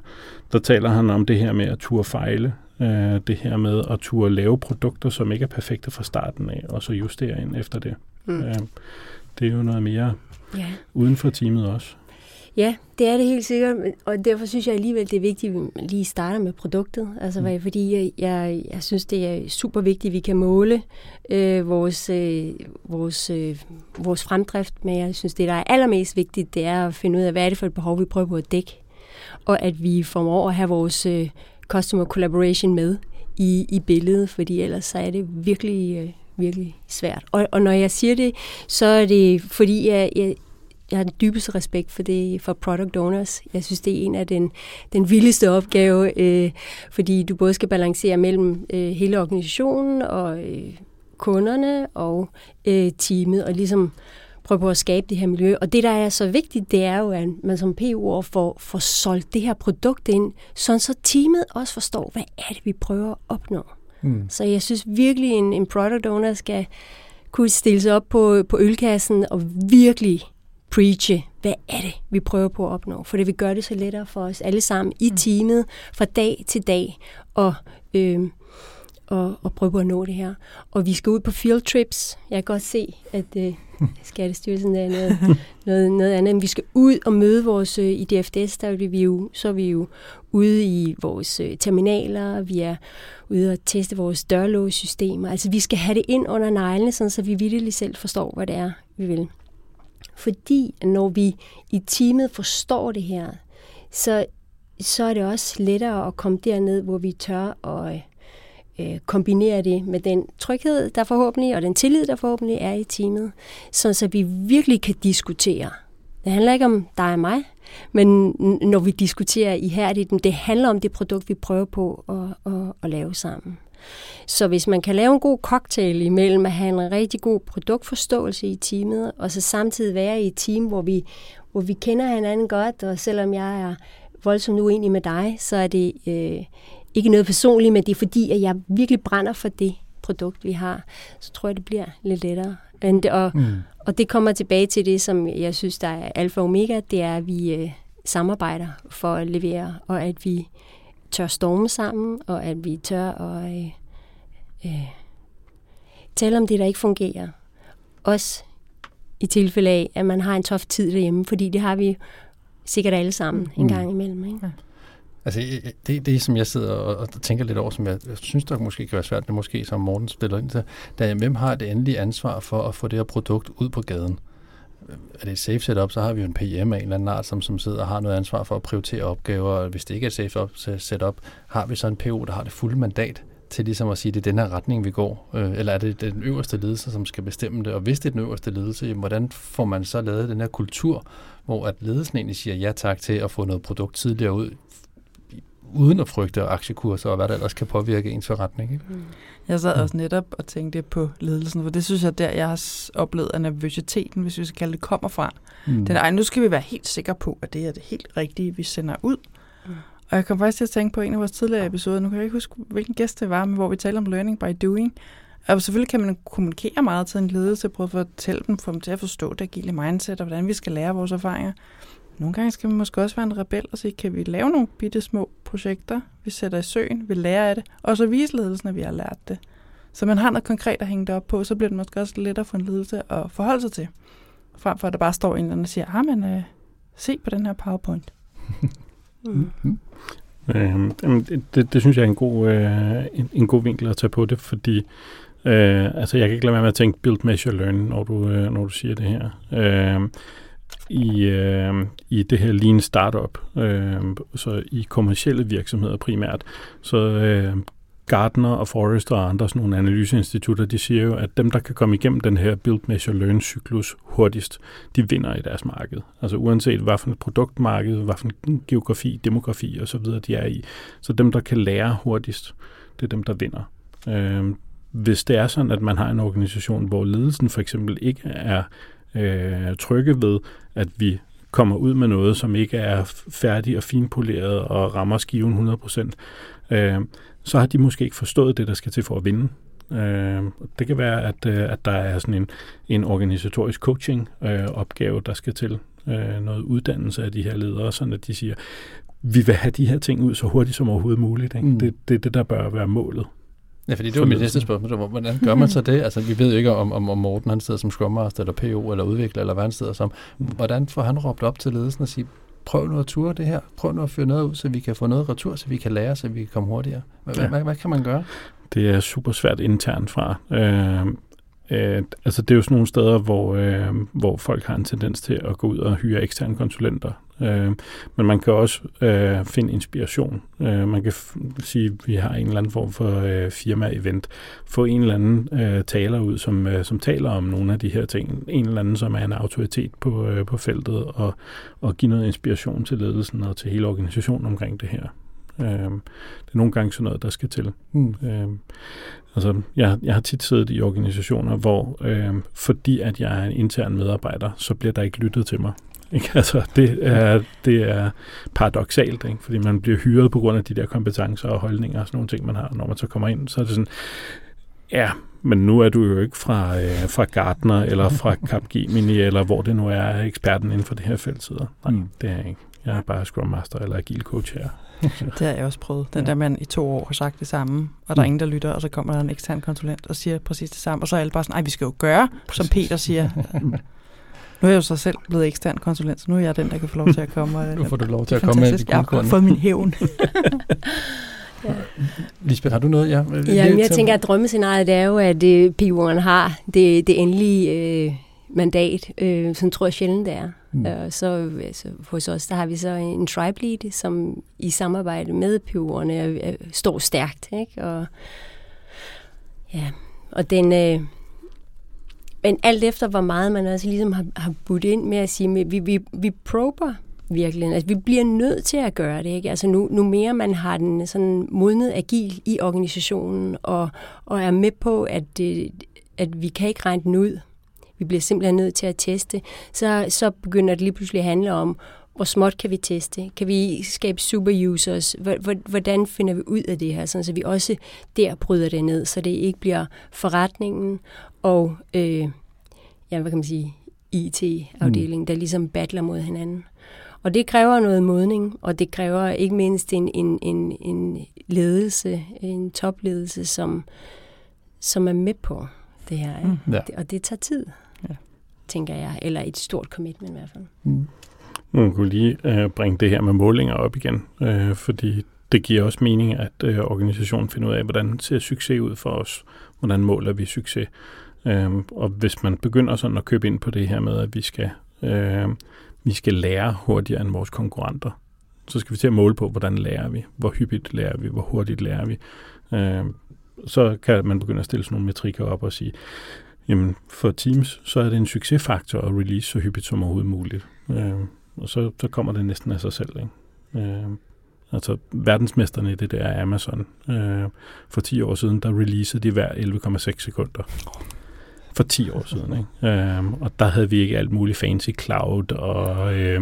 der taler han om det her med at turde fejle, øh, det her med at turde lave produkter, som ikke er perfekte fra starten af, og så justere ind efter det. Mm. Øh, det er jo noget mere ja. uden for teamet også. Ja, det er det helt sikkert, og derfor synes jeg alligevel, det er vigtigt, at vi lige starter med produktet. Altså, mm. fordi jeg, jeg, jeg synes, det er super vigtigt, at vi kan måle øh, vores, øh, vores, øh, vores fremdrift, men jeg synes, det, der er allermest vigtigt, det er at finde ud af, hvad er det for et behov, vi prøver på at dække, og at vi formår at have vores øh, customer collaboration med i, i billedet, fordi ellers så er det virkelig, øh, virkelig svært. Og, og når jeg siger det, så er det fordi, jeg, jeg jeg har den dybeste respekt for det for product owners. Jeg synes, det er en af den, den vildeste opgave, øh, fordi du både skal balancere mellem øh, hele organisationen og øh, kunderne og øh, teamet, og ligesom prøve på at skabe det her miljø. Og det, der er så vigtigt, det er jo, at man som PU'er får, får solgt det her produkt ind, sådan så teamet også forstår, hvad er det, vi prøver at opnå. Mm. Så jeg synes virkelig, en, en product owner skal kunne stille sig op på, på ølkassen og virkelig preache, hvad er det, vi prøver på at opnå. For det vil gøre det så lettere for os alle sammen i mm. teamet fra dag til dag og, øh, og, og prøve på at nå det her. Og vi skal ud på field trips. Jeg kan godt se, at øh, Skattestyrelsen er noget, noget, noget andet. Men vi skal ud og møde vores, øh, i DFDS, der er vi jo, så er vi jo ude i vores øh, terminaler, vi er ude og teste vores dørlåssystemer. Altså vi skal have det ind under neglene, sådan, så vi virkelig selv forstår, hvad det er, vi vil. Fordi når vi i teamet forstår det her, så, så er det også lettere at komme derned, hvor vi tør at øh, kombinere det med den tryghed, der forhåbentlig, og den tillid, der forhåbentlig er i teamet, så, så vi virkelig kan diskutere. Det handler ikke om dig og mig, men når vi diskuterer ihærdigt, det handler om det produkt, vi prøver på at, at, at lave sammen. Så hvis man kan lave en god cocktail imellem at have en rigtig god produktforståelse i teamet, og så samtidig være i et team, hvor vi, hvor vi kender hinanden godt, og selvom jeg er voldsomt uenig med dig, så er det øh, ikke noget personligt, men det er fordi, at jeg virkelig brænder for det produkt, vi har. Så tror jeg, det bliver lidt lettere. Og, mm. og det kommer tilbage til det, som jeg synes, der er alfa og omega, det er, at vi øh, samarbejder for at levere, og at vi tør storme sammen, og at vi tør at øh, øh, tale om det, der ikke fungerer. Også i tilfælde af, at man har en tof tid derhjemme, fordi det har vi sikkert alle sammen mm. en gang imellem. Ikke? Ja. Altså, det, det som jeg sidder og, og tænker lidt over, som jeg, jeg synes, der måske kan være svært, det måske som Morten spiller ind til, da hvem har det endelige ansvar for at få det her produkt ud på gaden? Er det et safe setup, så har vi jo en PM af en eller anden art, som, som sidder og har noget ansvar for at prioritere opgaver, og hvis det ikke er et safe setup, har vi så en PO, der har det fulde mandat til ligesom at sige, at det er den her retning, vi går? Øh, eller er det den øverste ledelse, som skal bestemme det? Og hvis det er den øverste ledelse, jamen, hvordan får man så lavet den her kultur, hvor at ledelsen egentlig siger ja tak til at få noget produkt tidligere ud, uden at frygte aktiekurser og hvad der ellers kan påvirke ens forretning. Ikke? Mm. Jeg sad også netop og tænkte på ledelsen, for det synes jeg, der jeg har oplevet, at nervøsiteten, hvis vi skal kalde det, kommer fra. Mm. Den ej, nu skal vi være helt sikre på, at det er det helt rigtige, vi sender ud. Mm. Og jeg kom faktisk til at tænke på en af vores tidligere episoder, nu kan jeg ikke huske, hvilken gæst det var, men hvor vi talte om learning by doing. Og selvfølgelig kan man kommunikere meget til en ledelse, prøve at fortælle dem, få dem til at forstå det agile mindset, og hvordan vi skal lære vores erfaringer. Nogle gange skal vi måske også være en rebel og sige, kan vi lave nogle bitte små projekter, vi sætter i søen, vi lærer af det, og så vise ledelsen, at vi har lært det. Så man har noget konkret at hænge det op på, så bliver det måske også lettere for en ledelse at forholde sig til. Frem for at der bare står en eller anden og siger, ah, men øh, se på den her PowerPoint. mm. Mm. Øh, det, det synes jeg er en god, øh, en, en god vinkel at tage på det, fordi øh, altså jeg kan ikke lade være med at tænke build, measure, learn, når du, øh, når du siger det her. Øh, i, øh, i det her lean startup, øh, så i kommersielle virksomheder primært, så øh, Gartner og Forrester og andre sådan nogle analyseinstitutter, de siger jo, at dem, der kan komme igennem den her build, measure, learn cyklus hurtigst, de vinder i deres marked. Altså uanset hvad for et produktmarked, hvad for en geografi, demografi og så videre de er i. Så dem, der kan lære hurtigst, det er dem, der vinder. Øh, hvis det er sådan, at man har en organisation, hvor ledelsen for eksempel ikke er øh, trygge ved, at vi kommer ud med noget, som ikke er færdig og finpoleret og rammer skiven 100%, øh, så har de måske ikke forstået det, der skal til for at vinde. Øh, det kan være, at, øh, at der er sådan en, en organisatorisk coaching-opgave, øh, der skal til. Øh, noget uddannelse af de her ledere, sådan at de siger, vi vil have de her ting ud så hurtigt som overhovedet muligt. Ikke? Mm. Det er det, det, der bør være målet. Ja, fordi det var mit næste spørgsmål. Hvordan gør man så det? Altså, vi ved jo ikke, om, om, om Morten han sidder som Scrum Master, eller PO, eller udvikler, eller hvad han sidder som. Hvordan får han råbt op til ledelsen og sige, prøv nu at ture det her. Prøv nu at føre noget ud, så vi kan få noget retur, så vi kan lære, så vi kan komme hurtigere. Hvad, ja. hvad, hvad kan man gøre? Det er super svært internt fra. Øh, øh, altså det er jo sådan nogle steder, hvor, øh, hvor folk har en tendens til at gå ud og hyre eksterne konsulenter. Øh, men man kan også øh, finde inspiration. Øh, man kan sige, at vi har en eller anden form for øh, firma-event. Få en eller anden øh, taler ud, som, øh, som taler om nogle af de her ting. En eller anden, som er en autoritet på, øh, på feltet, og, og give noget inspiration til ledelsen og til hele organisationen omkring det her. Øh, det er nogle gange sådan noget, der skal til. Mm. Øh, altså, jeg, jeg har tit siddet i organisationer, hvor øh, fordi at jeg er en intern medarbejder, så bliver der ikke lyttet til mig. Ikke? Altså, det er, det er paradoxalt, ikke? fordi man bliver hyret på grund af de der kompetencer og holdninger og sådan nogle ting, man har. Når man så kommer ind, så er det sådan, ja, men nu er du jo ikke fra, øh, fra Gartner eller fra Capgemini, eller hvor det nu er eksperten inden for det her felt. Nej, mm. det er jeg ikke. Jeg er bare Scrum Master eller Agile Coach her. det har jeg også prøvet. Den ja. der man i to år har sagt det samme, og der er mm. ingen, der lytter, og så kommer der en ekstern konsulent og siger præcis det samme, og så er alle bare sådan, nej, vi skal jo gøre, præcis. som Peter siger. Nu er jeg jo så selv blevet ekstern konsulent, så nu er jeg den, der kan få lov til at komme. Og, nu får du lov til at komme med Jeg har fået min hævn. ja. Lisbeth, har du noget? Ja, ja men jeg tænker, at drømmescenariet det er jo, at uh, p har det, det endelige uh, mandat. Uh, sådan tror jeg sjældent, det er. Mm. Så altså, hos os, der har vi så en tribe lead, som i samarbejde med p uh, står stærkt. Ikke? Og, ja, og den... Uh, men alt efter, hvor meget man også ligesom har, har budt ind med at sige, at vi, vi, vi prober virkelig. Altså, vi bliver nødt til at gøre det. Ikke? Altså, nu, nu mere man har den sådan modnet agil i organisationen, og, og er med på, at, det, at vi kan ikke regne den ud. Vi bliver simpelthen nødt til at teste. Så, så begynder det lige pludselig at handle om, hvor småt kan vi teste? Kan vi skabe superusers? Hvordan finder vi ud af det her, sådan så vi også der bryder det ned, så det ikke bliver forretningen og, øh, ja, hvad kan man sige, IT-afdelingen, mm. der ligesom battler mod hinanden. Og det kræver noget modning, og det kræver ikke mindst en, en, en, en ledelse, en topledelse, som, som er med på det her. Mm. Ja. Og det tager tid, ja. tænker jeg, eller et stort commitment i hvert fald. Mm. Man kunne lige øh, bringe det her med målinger op igen, øh, fordi det giver også mening, at øh, organisationen finder ud af, hvordan ser succes ud for os, hvordan måler vi succes. Øh, og hvis man begynder sådan at købe ind på det her med, at vi skal, øh, vi skal lære hurtigere end vores konkurrenter, så skal vi til at måle på, hvordan lærer vi, hvor hyppigt lærer vi, hvor hurtigt lærer vi. Øh, så kan man begynde at stille sådan nogle metrikker op og sige, jamen for Teams, så er det en succesfaktor at release så hyppigt som overhovedet muligt. Øh, og så, så kommer det næsten af sig selv. Ikke? Øh, altså verdensmesterne i det der er Amazon. Øh, for 10 år siden, der releasede de hver 11,6 sekunder. For 10 år siden. Ikke? Øh, og der havde vi ikke alt muligt fancy cloud og øh,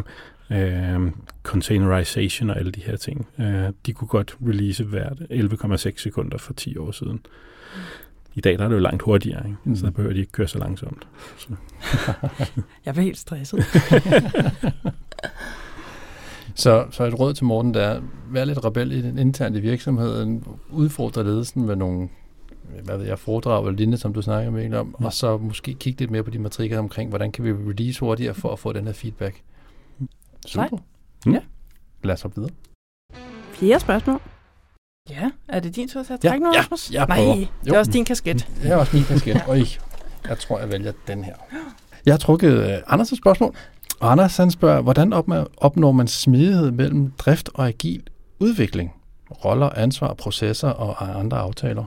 øh, containerization og alle de her ting. Øh, de kunne godt release hvert 11,6 sekunder for 10 år siden. I dag der er det jo langt hurtigere, ikke? Mm. så der behøver de ikke køre så langsomt. Så. jeg bliver helt stresset. så, så et råd til Morten, der er, vær lidt rebel i den interne virksomheden, udfordre ledelsen med nogle hvad ved jeg, foredrag eller lignende, som du snakker med om, ja. og så måske kigge lidt mere på de matrikker omkring, hvordan kan vi release hurtigere for at få den her feedback. Super. Mm. Ja. Lad os hoppe videre. Flere spørgsmål? Ja, er det din tur til at trække ja, noget, ja, Rasmus? jeg Nej, det er jo. også din kasket. Det er også min kasket. Øj, jeg tror, jeg vælger den her. Jeg har trukket uh, Anders' spørgsmål. Og Anders han spørger, hvordan opnår man smidighed mellem drift og agil udvikling? Roller, ansvar, processer og andre aftaler.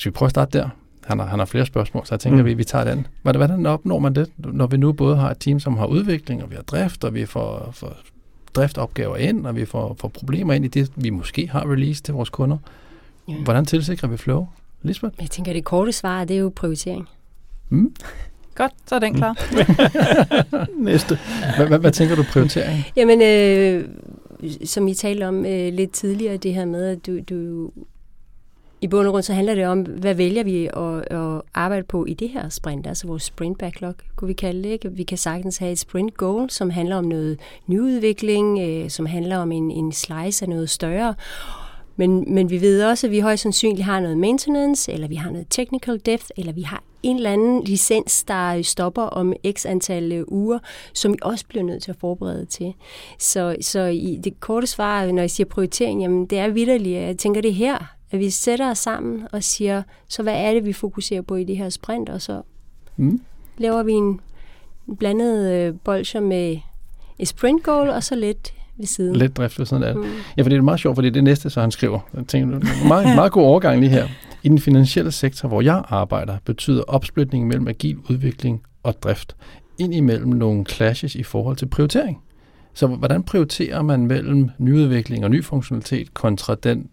Skal vi prøve at starte der? Han har, han har flere spørgsmål, så jeg tænker, mm. vi, vi tager den. Hvordan opnår man det, når vi nu både har et team, som har udvikling, og vi har drift, og vi får, får driftopgaver ind, og vi får, får problemer ind i det, vi måske har release til vores kunder. Ja. Hvordan tilsikrer vi flow? Lisbeth? Jeg tænker, det korte svar, det er jo prioritering. Mm. Godt, så er den klar. Næste. Hvad, hvad tænker du prioritering? Jamen, øh, som I talte om øh, lidt tidligere, det her med, at du, du i bund og grund så handler det om, hvad vælger vi at, at arbejde på i det her sprint, altså vores sprint backlog, kunne vi kalde det. Ikke? Vi kan sagtens have et sprint goal, som handler om noget nyudvikling, øh, som handler om en, en slice af noget større. Men, men vi ved også, at vi højst sandsynligt har noget maintenance, eller vi har noget technical depth, eller vi har en eller anden licens, der stopper om x antal øh, uger, som vi også bliver nødt til at forberede til. Så, så i det korte svar, når jeg siger prioritering, jamen det er vidderligt. Jeg tænker det her, at vi sætter os sammen og siger, så hvad er det, vi fokuserer på i det her sprint, og så Mm. laver vi en blandet øh, bolcher med et sprint goal, og så lidt ved siden. Let drift ved sådan er det. Mm. Ja, for det er meget sjovt, fordi det er det næste, så han skriver. Jeg tænker, er meget, meget god overgang lige her. I den finansielle sektor, hvor jeg arbejder, betyder opsplitningen mellem agil udvikling og drift indimellem nogle clashes i forhold til prioritering. Så hvordan prioriterer man mellem nyudvikling og ny funktionalitet kontra den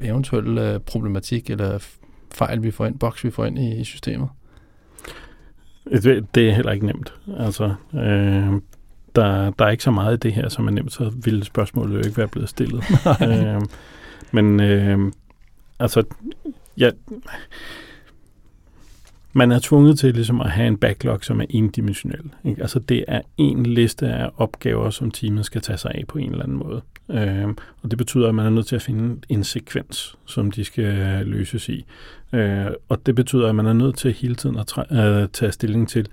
eventuelle øh, problematik eller fejl, vi får ind, boks, vi får ind i, i systemet? Det, det er heller ikke nemt. Altså, øh, der, der er ikke så meget i det her, som er nemt, så ville spørgsmålet jo ikke være blevet stillet. øh, men øh, altså, ja, man er tvunget til ligesom at have en backlog, som er endimensionel. Ikke? Altså det er en liste af opgaver, som teamet skal tage sig af på en eller anden måde. Øhm, og det betyder, at man er nødt til at finde en sekvens, som de skal løses i. Øh, og det betyder, at man er nødt til hele tiden at træ- øh, tage stilling til,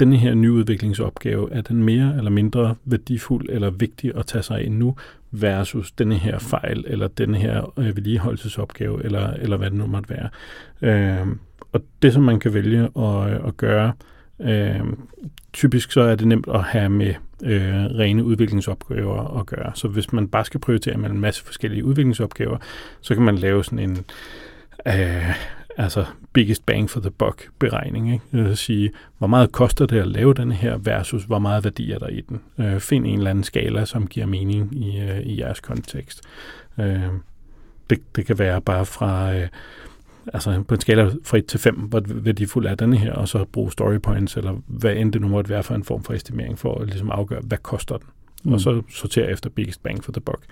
denne her nyudviklingsopgave, er den mere eller mindre værdifuld eller vigtig at tage sig af nu, versus denne her fejl, eller denne her øh, vedligeholdelsesopgave, eller, eller hvad det nu måtte være. Øh, og det, som man kan vælge at, øh, at gøre, øh, typisk så er det nemt at have med øh, rene udviklingsopgaver at gøre. Så hvis man bare skal prioritere mellem en masse forskellige udviklingsopgaver, så kan man lave sådan en øh, altså biggest bang for the buck beregning. Ikke? Det vil sige, hvor meget koster det at lave den her versus hvor meget værdi er der i den. Øh, find en eller anden skala, som giver mening i, øh, i jeres kontekst. Øh, det, det kan være bare fra... Øh, altså på en skala fra 1 til 5, hvor værdifuld er denne her, og så bruge story points, eller hvad end det nu måtte være for en form for estimering, for at ligesom afgøre, hvad koster den. Mm. Og så sortere efter biggest bang for the buck.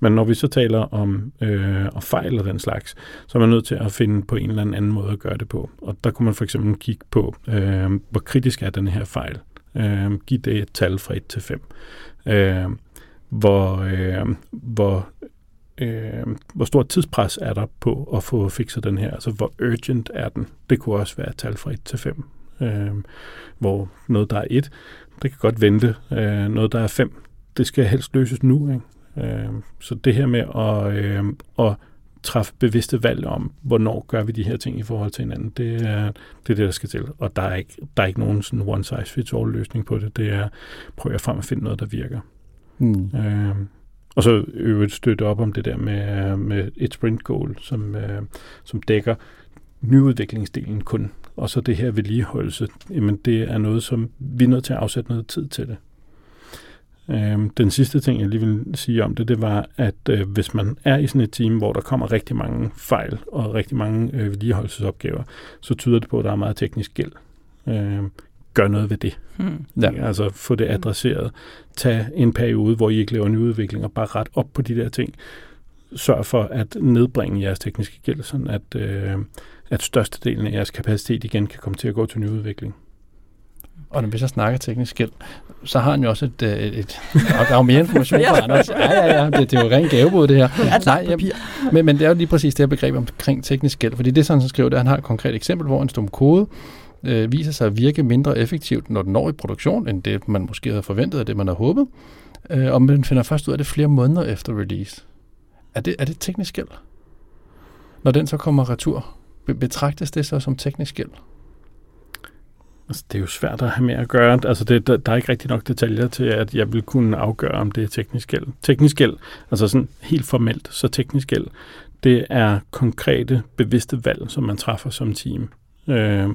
Men når vi så taler om øh, og fejl og den slags, så er man nødt til at finde på en eller anden måde at gøre det på. Og der kunne man for eksempel kigge på, øh, hvor kritisk er den her fejl. Øh, giv det et tal fra 1 til 5. Øh, hvor, øh, hvor øh, hvor stort tidspres er der på at få fikset den her? Altså, hvor urgent er den? Det kunne også være et tal fra 1 til 5. Øh, hvor noget, der er 1, det kan godt vente. Øh, noget, der er 5, det skal helst løses nu. Ikke? Øh, så det her med at, øh, at træffe bevidste valg om, hvornår gør vi de her ting i forhold til hinanden, det er det, er det der skal til. Og der er ikke, der er ikke nogen sådan one size fits all løsning på det. Det er, prøv at frem at finde noget, der virker. Hmm. Øh, og så øvrigt støtte op om det der med, med et sprint goal, som, øh, som dækker nyudviklingsdelen kun. Og så det her vedligeholdelse, jamen det er noget, som vi er nødt til at afsætte noget tid til det. Øhm, den sidste ting, jeg lige vil sige om det, det var, at øh, hvis man er i sådan et team, hvor der kommer rigtig mange fejl og rigtig mange øh, vedligeholdelsesopgaver, så tyder det på, at der er meget teknisk gæld. Øhm, gør noget ved det. Hmm. Ja. Altså få det adresseret. Tag en periode, hvor I ikke laver nyudvikling, og bare ret op på de der ting. Sørg for at nedbringe jeres tekniske gæld, sådan at, øh, at størstedelen af jeres kapacitet igen kan komme til at gå til nyudvikling. Og når vi så snakker teknisk gæld, så har han jo også et... øh, et, et og der er jo mere information på Anders. Ja, ja, ja. Det, det er jo rent gavebud, det her. Nej, ja, men, men det er jo lige præcis det her begreb omkring teknisk gæld. Fordi det, sådan han skriver, det er, at han har et konkret eksempel, hvor en stum kode øh, viser sig at virke mindre effektivt, når den når i produktion, end det, man måske havde forventet, og det, man havde håbet. Øh, og man finder først ud af det flere måneder efter release. Er det, er det teknisk gæld? Når den så kommer retur, betragtes det så som teknisk gæld? Altså, det er jo svært at have med at gøre. Altså, det, der, der er ikke rigtig nok detaljer til, at jeg vil kunne afgøre, om det er teknisk gæld. Teknisk gæld, altså sådan helt formelt, så teknisk gæld, det er konkrete, bevidste valg, som man træffer som team. Øh,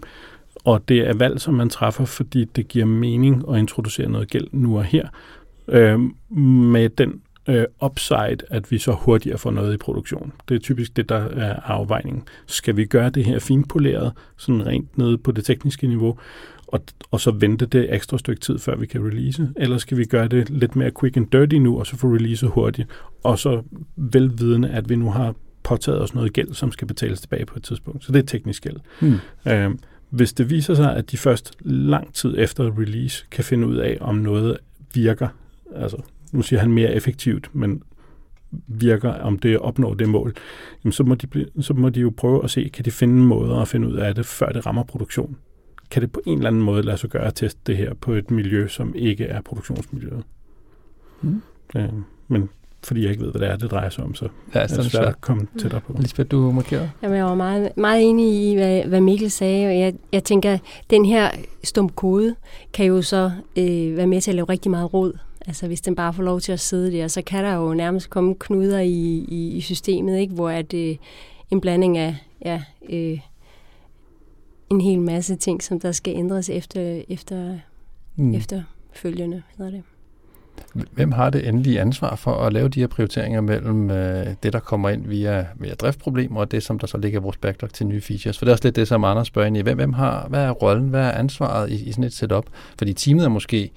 og det er valg, som man træffer, fordi det giver mening at introducere noget gæld nu og her, øh, med den øh, upside, at vi så hurtigere får noget i produktion. Det er typisk det, der er afvejningen. Skal vi gøre det her finpoleret, sådan rent nede på det tekniske niveau, og, og så vente det ekstra stykke tid, før vi kan release? Eller skal vi gøre det lidt mere quick and dirty nu, og så få release hurtigt, og så velvidende, at vi nu har påtaget os noget gæld, som skal betales tilbage på et tidspunkt. Så det er teknisk gæld. Hmm. Øh, hvis det viser sig, at de først lang tid efter release kan finde ud af, om noget virker, altså nu siger han mere effektivt, men virker, om det opnår det mål, jamen så, må de blive, så må de jo prøve at se, kan de finde måder at finde ud af det, før det rammer produktion. Kan det på en eller anden måde lade sig gøre at teste det her på et miljø, som ikke er produktionsmiljøet? Mm. Øh, men fordi jeg ikke ved, hvad det er, det drejer sig om, så Ja, er sådan det svært at komme tættere på. Lisbeth, du markerer? Jamen, jeg var meget, meget enig i, hvad, hvad Mikkel sagde, og jeg, jeg tænker, den her stum kode kan jo så øh, være med til at lave rigtig meget råd. Altså hvis den bare får lov til at sidde der, så kan der jo nærmest komme knuder i, i, i systemet, ikke? hvor at, øh, en blanding af ja, øh, en hel masse ting, som der skal ændres efter, efter, mm. efterfølgende. Hedder det. Hvem har det endelige ansvar for at lave de her prioriteringer mellem øh, det, der kommer ind via, via driftproblemer, og det, som der så ligger i vores backlog til nye features? For det er også lidt det, som Anders spørger ind i. Hvem, hvem har, hvad er rollen, hvad er ansvaret i, i sådan et setup? Fordi teamet er måske,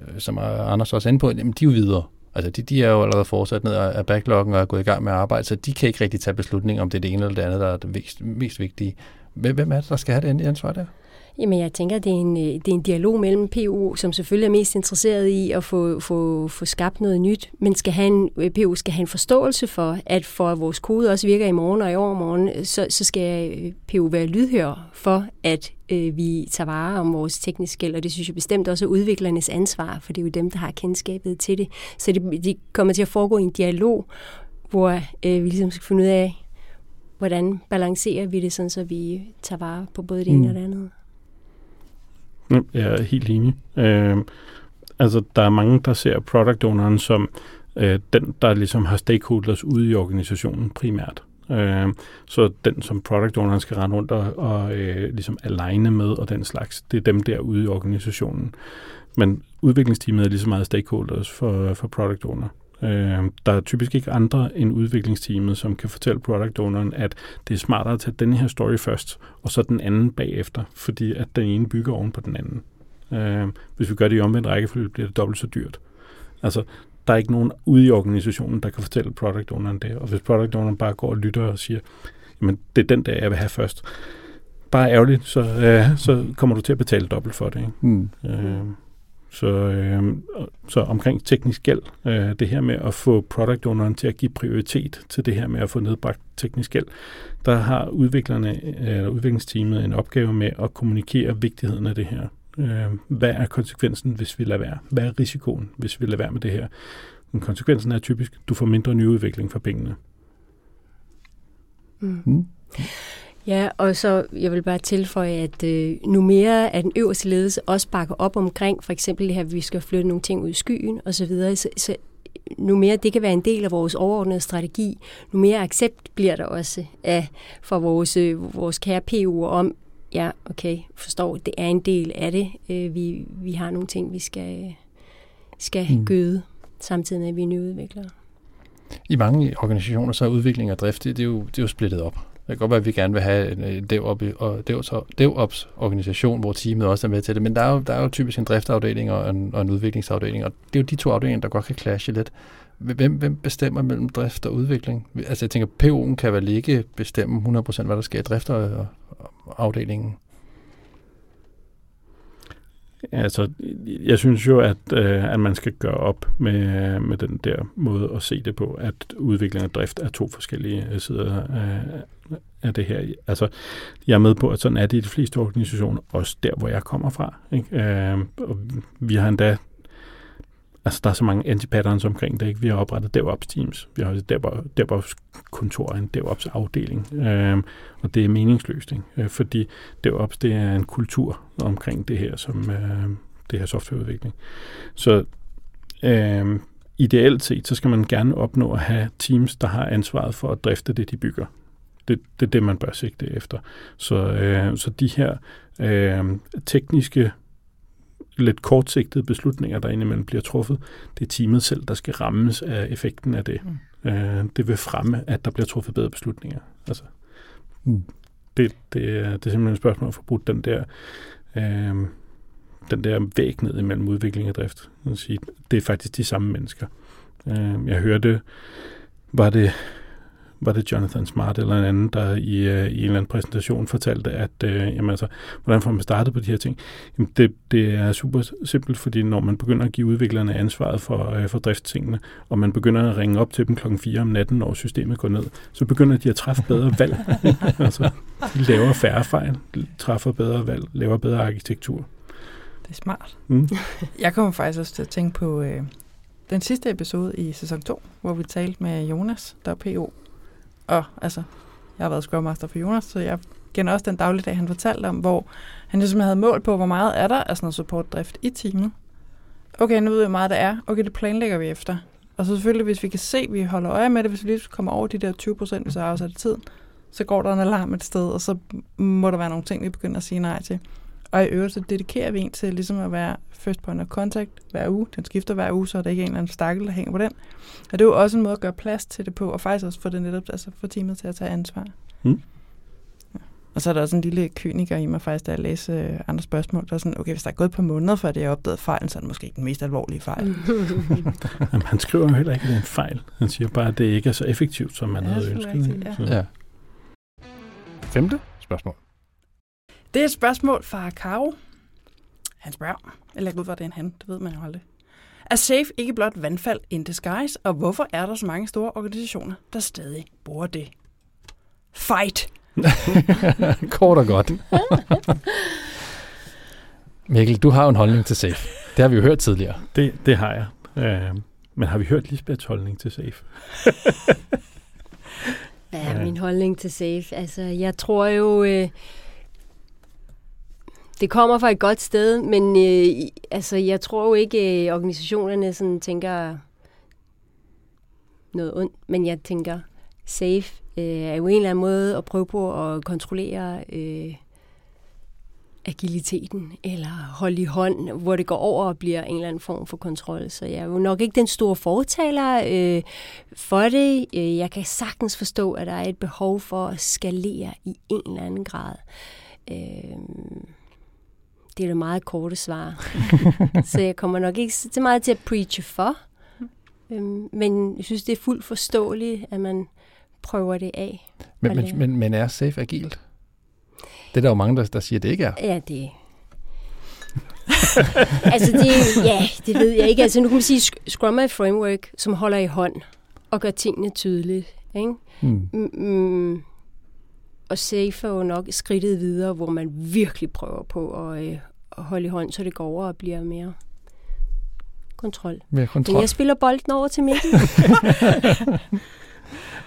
øh, som Anders også er inde på, jamen, de er jo videre. Altså, de, de er jo allerede fortsat ned af backloggen og er gået i gang med at arbejde, så de kan ikke rigtig tage beslutning om det er det ene eller det andet, der er det mest, mest vigtige. Hvem er det, der skal have det endelige ansvar der? Jamen, jeg tænker, det er, en, øh, det er en dialog mellem PU, som selvfølgelig er mest interesseret i at få, få, få skabt noget nyt, men skal have en, øh, PU skal have en forståelse for, at for at vores kode også virker i morgen og i overmorgen, så, så skal øh, PU være lydhør for, at øh, vi tager vare om vores tekniske gæld, og det synes jeg bestemt også er udviklernes ansvar, for det er jo dem, der har kendskabet til det. Så det, de kommer til at foregå i en dialog, hvor øh, vi ligesom skal finde ud af, hvordan balancerer vi det, sådan, så vi tager vare på både det ene mm. og det andet. Jeg er helt enig. Øh, altså, der er mange, der ser product owneren som øh, den, der ligesom har stakeholders ude i organisationen primært. Øh, så den, som product owneren skal rende rundt og, og øh, ligesom aligne med og den slags, det er dem derude i organisationen. Men udviklingsteamet er lige så meget stakeholders for, for product owner. Øh, der er typisk ikke andre end udviklingsteamet, som kan fortælle product owneren, at det er smartere at tage den her story først, og så den anden bagefter, fordi at den ene bygger oven på den anden. Øh, hvis vi gør det i omvendt rækkefølge, bliver det dobbelt så dyrt. Altså, der er ikke nogen ude i organisationen, der kan fortælle product owneren det, og hvis product owneren bare går og lytter og siger, jamen, det er den der, jeg vil have først, bare ærgerligt, så, øh, så kommer du til at betale dobbelt for det. Ikke? Mm. Øh, så, øh, så omkring teknisk gæld, øh, det her med at få product owneren til at give prioritet til det her med at få nedbragt teknisk gæld, der har udviklerne, øh, udviklingsteamet en opgave med at kommunikere vigtigheden af det her. Øh, hvad er konsekvensen, hvis vi lader være? Hvad er risikoen, hvis vi lader være med det her? Men konsekvensen er typisk, at du får mindre nyudvikling for pengene. Mm. Mm. Ja, og så jeg vil bare tilføje, at øh, nu mere at den øverste ledelse også bakker op omkring, for eksempel det her, at vi skal flytte nogle ting ud i skyen osv., så, så nu mere det kan være en del af vores overordnede strategi, nu mere accept bliver der også af, for vores, øh, vores kære PU'er om, ja, okay, forstår, det er en del af det. Øh, vi, vi har nogle ting, vi skal, skal mm. gøde, samtidig med, at vi er nyudviklere. I mange organisationer så er udvikling og drift, det, det, er, jo, det er jo splittet op. Det kan godt være, at vi gerne vil have en DevOps-organisation, hvor teamet også er med til det, men der er jo, der er jo typisk en driftsafdeling og en, og en udviklingsafdeling, og det er jo de to afdelinger, der godt kan clashe lidt. Hvem, hvem bestemmer mellem drift og udvikling? Altså jeg tænker, PO'en kan vel ikke bestemme 100% hvad der sker i drifter og afdelingen. Altså, jeg synes jo, at, øh, at man skal gøre op med, med den der måde at se det på, at udvikling og drift er to forskellige øh, sider af, af det her. Altså, jeg er med på, at sådan er det i de fleste organisationer, også der, hvor jeg kommer fra. Ikke? Øh, og vi har endda altså der er så mange anti-patterns omkring det. Ikke? Vi har oprettet DevOps teams. Vi har DevOps kontor, en DevOps afdeling. Øh, og det er meningsløst, ikke? Øh, fordi DevOps det er en kultur omkring det her, som øh, det her softwareudvikling. Så øh, ideelt set, så skal man gerne opnå at have teams, der har ansvaret for at drifte det, de bygger. Det, det er det, man bør sigte efter. Så, øh, så de her øh, tekniske lidt kortsigtede beslutninger, der indimellem bliver truffet. Det er teamet selv, der skal rammes af effekten af det. Mm. Øh, det vil fremme, at der bliver truffet bedre beslutninger. Altså, mm. det, det, er, det er simpelthen et spørgsmål at få brudt den der, øh, den der væg ned imellem udvikling og drift. Det er faktisk de samme mennesker. Øh, jeg hørte, var det var det Jonathan Smart eller en anden, der i, uh, i en eller anden præsentation fortalte, at uh, jamen, altså, hvordan får man startet på de her ting? Jamen, det, det er super simpelt, fordi når man begynder at give udviklerne ansvaret for, uh, for driftstingene, og man begynder at ringe op til dem klokken 4 om natten, når systemet går ned, så begynder de at træffe bedre valg. altså, de laver færre fejl, træffer bedre valg, laver bedre arkitektur. Det er smart. Mm. Jeg kommer faktisk også til at tænke på, øh, den sidste episode i sæson 2, hvor vi talte med Jonas, der er PO. Og altså, jeg har været Scrum Master for Jonas, så jeg kender også den dagligdag, han fortalte om, hvor han ligesom havde mål på, hvor meget er der af sådan noget supportdrift i teamet. Okay, nu ved jeg, hvor meget der er. Okay, det planlægger vi efter. Og så selvfølgelig, hvis vi kan se, at vi holder øje med det, hvis vi lige kommer over de der 20 procent, hvis jeg har afsat tid, så går der en alarm et sted, og så må der være nogle ting, vi begynder at sige nej til. Og i øvrigt, så dedikerer vi en til ligesom at være first point of contact hver uge. Den skifter hver uge, så er der ikke en eller anden stakkel, der hænger på den. Og det er jo også en måde at gøre plads til det på, og faktisk også få det netop, altså få teamet til at tage ansvar. Mm. Ja. Og så er der også en lille kyniker i mig faktisk, da jeg læser øh, andre spørgsmål. Der er sådan, okay, hvis der er gået et par måneder, før det er opdaget fejlen, så er det måske ikke den mest alvorlige fejl. Jamen, han skriver jo heller ikke, at det er en fejl. Han siger bare, at det ikke er så effektivt, som man Ja, havde er ønsket. rigtigt, ja. Så- Ja. Femte spørgsmål. Det er et spørgsmål fra Karo. Han spørger, eller jeg går ud fra, det er en han, det ved man jo aldrig. Er SAFE ikke blot vandfald in disguise, og hvorfor er der så mange store organisationer, der stadig bruger det? Fight! Kort og godt. Mikkel, du har jo en holdning til safe. Det har vi jo hørt tidligere. Det, det har jeg. Øh, men har vi hørt Lisbeths holdning til SAFE? Hvad Ja. er min holdning til safe? Altså, jeg tror jo, øh, det kommer fra et godt sted, men øh, altså, jeg tror jo ikke, øh, organisationerne sådan tænker noget ondt, men jeg tænker, safe øh, er jo en eller anden måde at prøve på at kontrollere øh, agiliteten, eller holde i hånd, hvor det går over og bliver en eller anden form for kontrol. Så jeg er jo nok ikke den store fortaler øh, for det. Øh, jeg kan sagtens forstå, at der er et behov for at skalere i en eller anden grad. Øh, det er det meget korte svar. så jeg kommer nok ikke så meget til at preache for. Øhm, men jeg synes, det er fuldt forståeligt, at man prøver det af. Men, men, men, men er safe agilt? Det er der jo mange, der, der siger, det ikke er. Ja, det... altså, det, ja, det ved jeg ikke. Altså, nu kan man sige, Scrum er et framework, som holder i hånd og gør tingene tydeligt. Ikke? Hmm. Mm, mm, og Safe er jo nok skridtet videre, hvor man virkelig prøver på at, øh, at holde i hånd, så det går over og bliver mere kontrol. Mere Men kontrol. jeg spiller bolden over til Mikkel.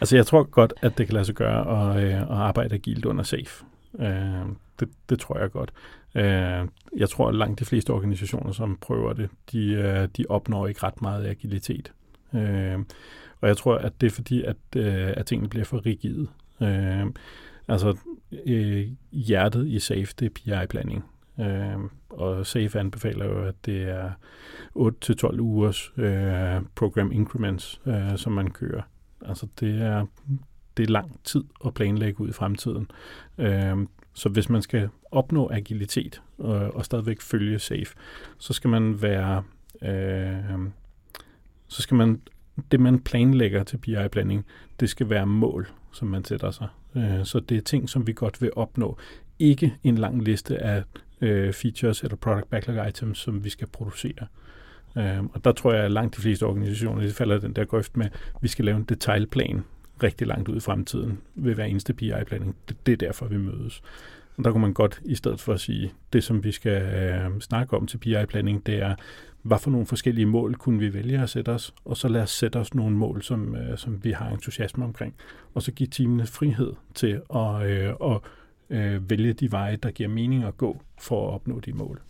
Altså, jeg tror godt, at det kan lade sig gøre at, øh, at arbejde agilt under SAFE. Øh, det, det tror jeg godt. Øh, jeg tror, at langt de fleste organisationer, som prøver det, de, øh, de opnår ikke ret meget agilitet. Øh, og jeg tror, at det er fordi, at, øh, at tingene bliver for rigide. Øh, altså, øh, hjertet i SAFE, det er PI-blanding. Øh, og SAFE anbefaler jo, at det er 8-12 ugers øh, program increments, øh, som man kører. Altså det er, det er lang tid at planlægge ud i fremtiden. Øh, så hvis man skal opnå agilitet øh, og stadigvæk følge safe, så skal man være, øh, så skal man, det man planlægger til BI-planning, det skal være mål, som man sætter sig. Øh, så det er ting, som vi godt vil opnå. Ikke en lang liste af øh, features eller product backlog items, som vi skal producere. Øh, og der tror jeg, at langt de fleste organisationer de falder den der grøft med, at vi skal lave en detaljplan rigtig langt ud i fremtiden ved hver eneste PI-planning. Det er derfor, vi mødes. Og der kunne man godt, i stedet for at sige, det som vi skal øh, snakke om til PI-planning, det er, hvad for nogle forskellige mål kunne vi vælge at sætte os, og så lad os sætte os nogle mål, som, øh, som vi har entusiasme omkring, og så give teamene frihed til at, øh, at øh, vælge de veje, der giver mening at gå for at opnå de mål.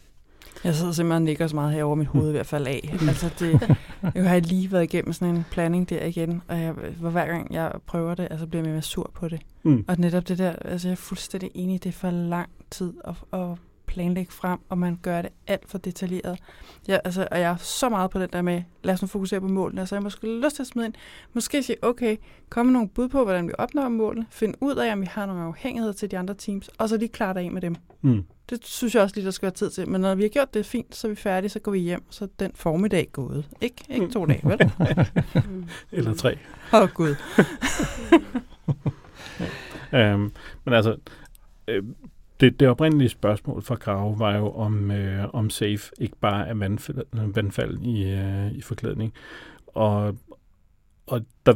Jeg sidder simpelthen og nikker så meget herover mit hoved i hvert fald af. Altså det, jeg har lige været igennem sådan en planning der igen, og jeg, hvor hver gang jeg prøver det, altså bliver jeg mere sur på det. Mm. Og netop det der, altså jeg er fuldstændig enig, det er for lang tid at, at planlægge frem, og man gør det alt for detaljeret. Jeg, altså, og jeg er så meget på den der med, lad os nu fokusere på målene, så jeg måske lyst til at smide ind, måske sige, okay, kom med nogle bud på, hvordan vi opnår målene, find ud af, om vi har nogle afhængigheder til de andre teams, og så lige klare dig af med dem. Mm. Det synes jeg også lige, der skal være tid til. Men når vi har gjort det fint, så er vi færdige, så går vi hjem. Så den formiddag gået. Ikke, ikke to dage, vel? Mm. Eller tre. Åh, oh, Gud. Øhm, men altså, øh, det, det oprindelige spørgsmål fra Grave var jo, om, øh, om SAFE ikke bare er vandfald, vandfald i, øh, i forklædning. Og, og der,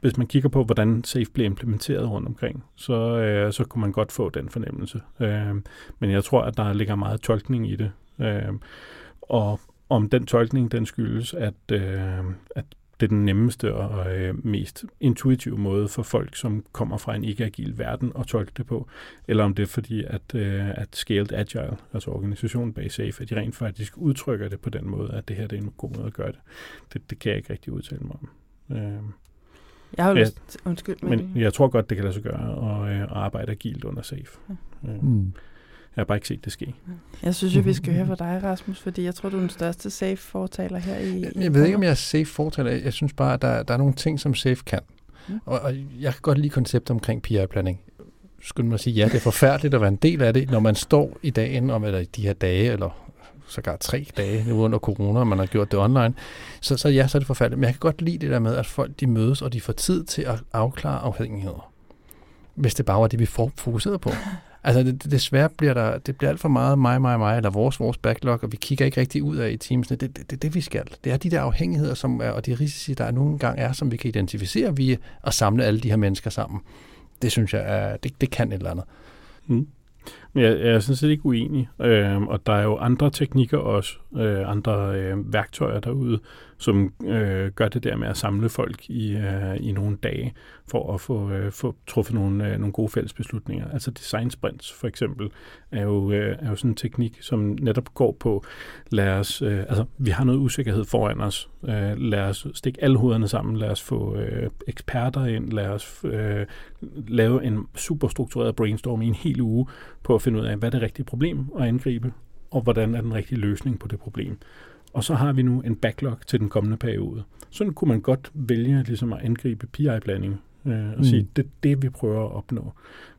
hvis man kigger på, hvordan SAFE blev implementeret rundt omkring, så, øh, så kunne man godt få den fornemmelse. Øh, men jeg tror, at der ligger meget tolkning i det. Øh, og om den tolkning, den skyldes, at, øh, at det er den nemmeste og øh, mest intuitive måde for folk, som kommer fra en ikke-agil verden at tolke det på, eller om det er fordi, at, øh, at Scaled Agile, altså organisationen bag SAFE, at de rent faktisk udtrykker det på den måde, at det her det er en god måde at gøre det. Det, det kan jeg ikke rigtig udtale mig om. Øh, Jeg har jo Ja, lyst... Undskyld, men... men jeg tror godt, det kan lade sig gøre at, øh, at arbejde agilt under SAFE. Øh, Mm. Jeg har bare ikke set det ske. Jeg synes jo, vi skal høre fra dig, Rasmus, fordi jeg tror, du er den største safe-fortaler her i... Jeg, jeg ved ikke, om jeg er safe fortaler. Jeg synes bare, at der, der er nogle ting, som safe kan. Mm. Og, og jeg kan godt lide konceptet omkring PI-planning. Skulle man sige, ja, det er forfærdeligt at være en del af det, når man står i dagen, om, eller i de her dage, eller sågar tre dage nu under corona, og man har gjort det online, så, så ja, så er det forfærdeligt. Men jeg kan godt lide det der med, at folk de mødes, og de får tid til at afklare afhængigheder. Hvis det bare var det, vi får fokuseret på. Altså det, det, desværre bliver der, det bliver alt for meget mig, mig, mig, eller vores, vores backlog, og vi kigger ikke rigtig ud af i teamsene. Det er det, det, det, vi skal. Det er de der afhængigheder, som er, og de risici, der nogle gange er, som vi kan identificere via at samle alle de her mennesker sammen. Det synes jeg, er, det, det kan et eller andet. Mm. Jeg, jeg er sådan set ikke uenig, øh, og der er jo andre teknikker også, øh, andre øh, værktøjer derude, som øh, gør det der med at samle folk i, øh, i nogle dage, for at få, øh, få truffet nogle, øh, nogle gode fælles beslutninger. Altså design sprints for eksempel, er jo, øh, er jo sådan en teknik, som netop går på, lad os, øh, altså vi har noget usikkerhed foran os, øh, lad os stikke alle hovederne sammen, lad os få øh, eksperter ind, lad os øh, lave en super struktureret brainstorm i en hel uge på at finde ud af, hvad er det rigtige problem at angribe, og hvordan er den rigtige løsning på det problem. Og så har vi nu en backlog til den kommende periode. Sådan kunne man godt vælge ligesom at angribe PI-blanding øh, og Mm. sige, det er det, vi prøver at opnå.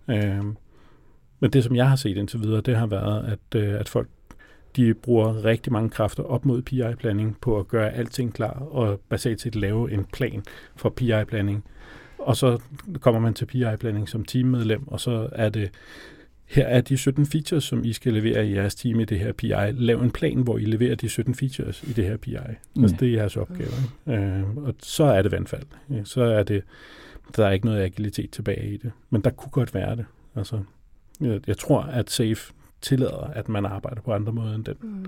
Øh, men det, som jeg har set indtil videre, det har været, at, øh, at folk de bruger rigtig mange kræfter op mod PI-blanding på at gøre alting klar og basalt set lave en plan for PI-blanding. Og så kommer man til PI-blanding som teammedlem, og så er det, her er de 17 features, som I skal levere i jeres team i det her PI. Lav en plan, hvor I leverer de 17 features i det her PI. Mm. Altså, det er jeres opgave. ikke? Øh, og så er det vandfald. Ja, så er det, der er ikke noget agilitet tilbage i det. Men der kunne godt være det. Altså, jeg, jeg tror, at SAFE tillader, at man arbejder på andre måder end den. Mm.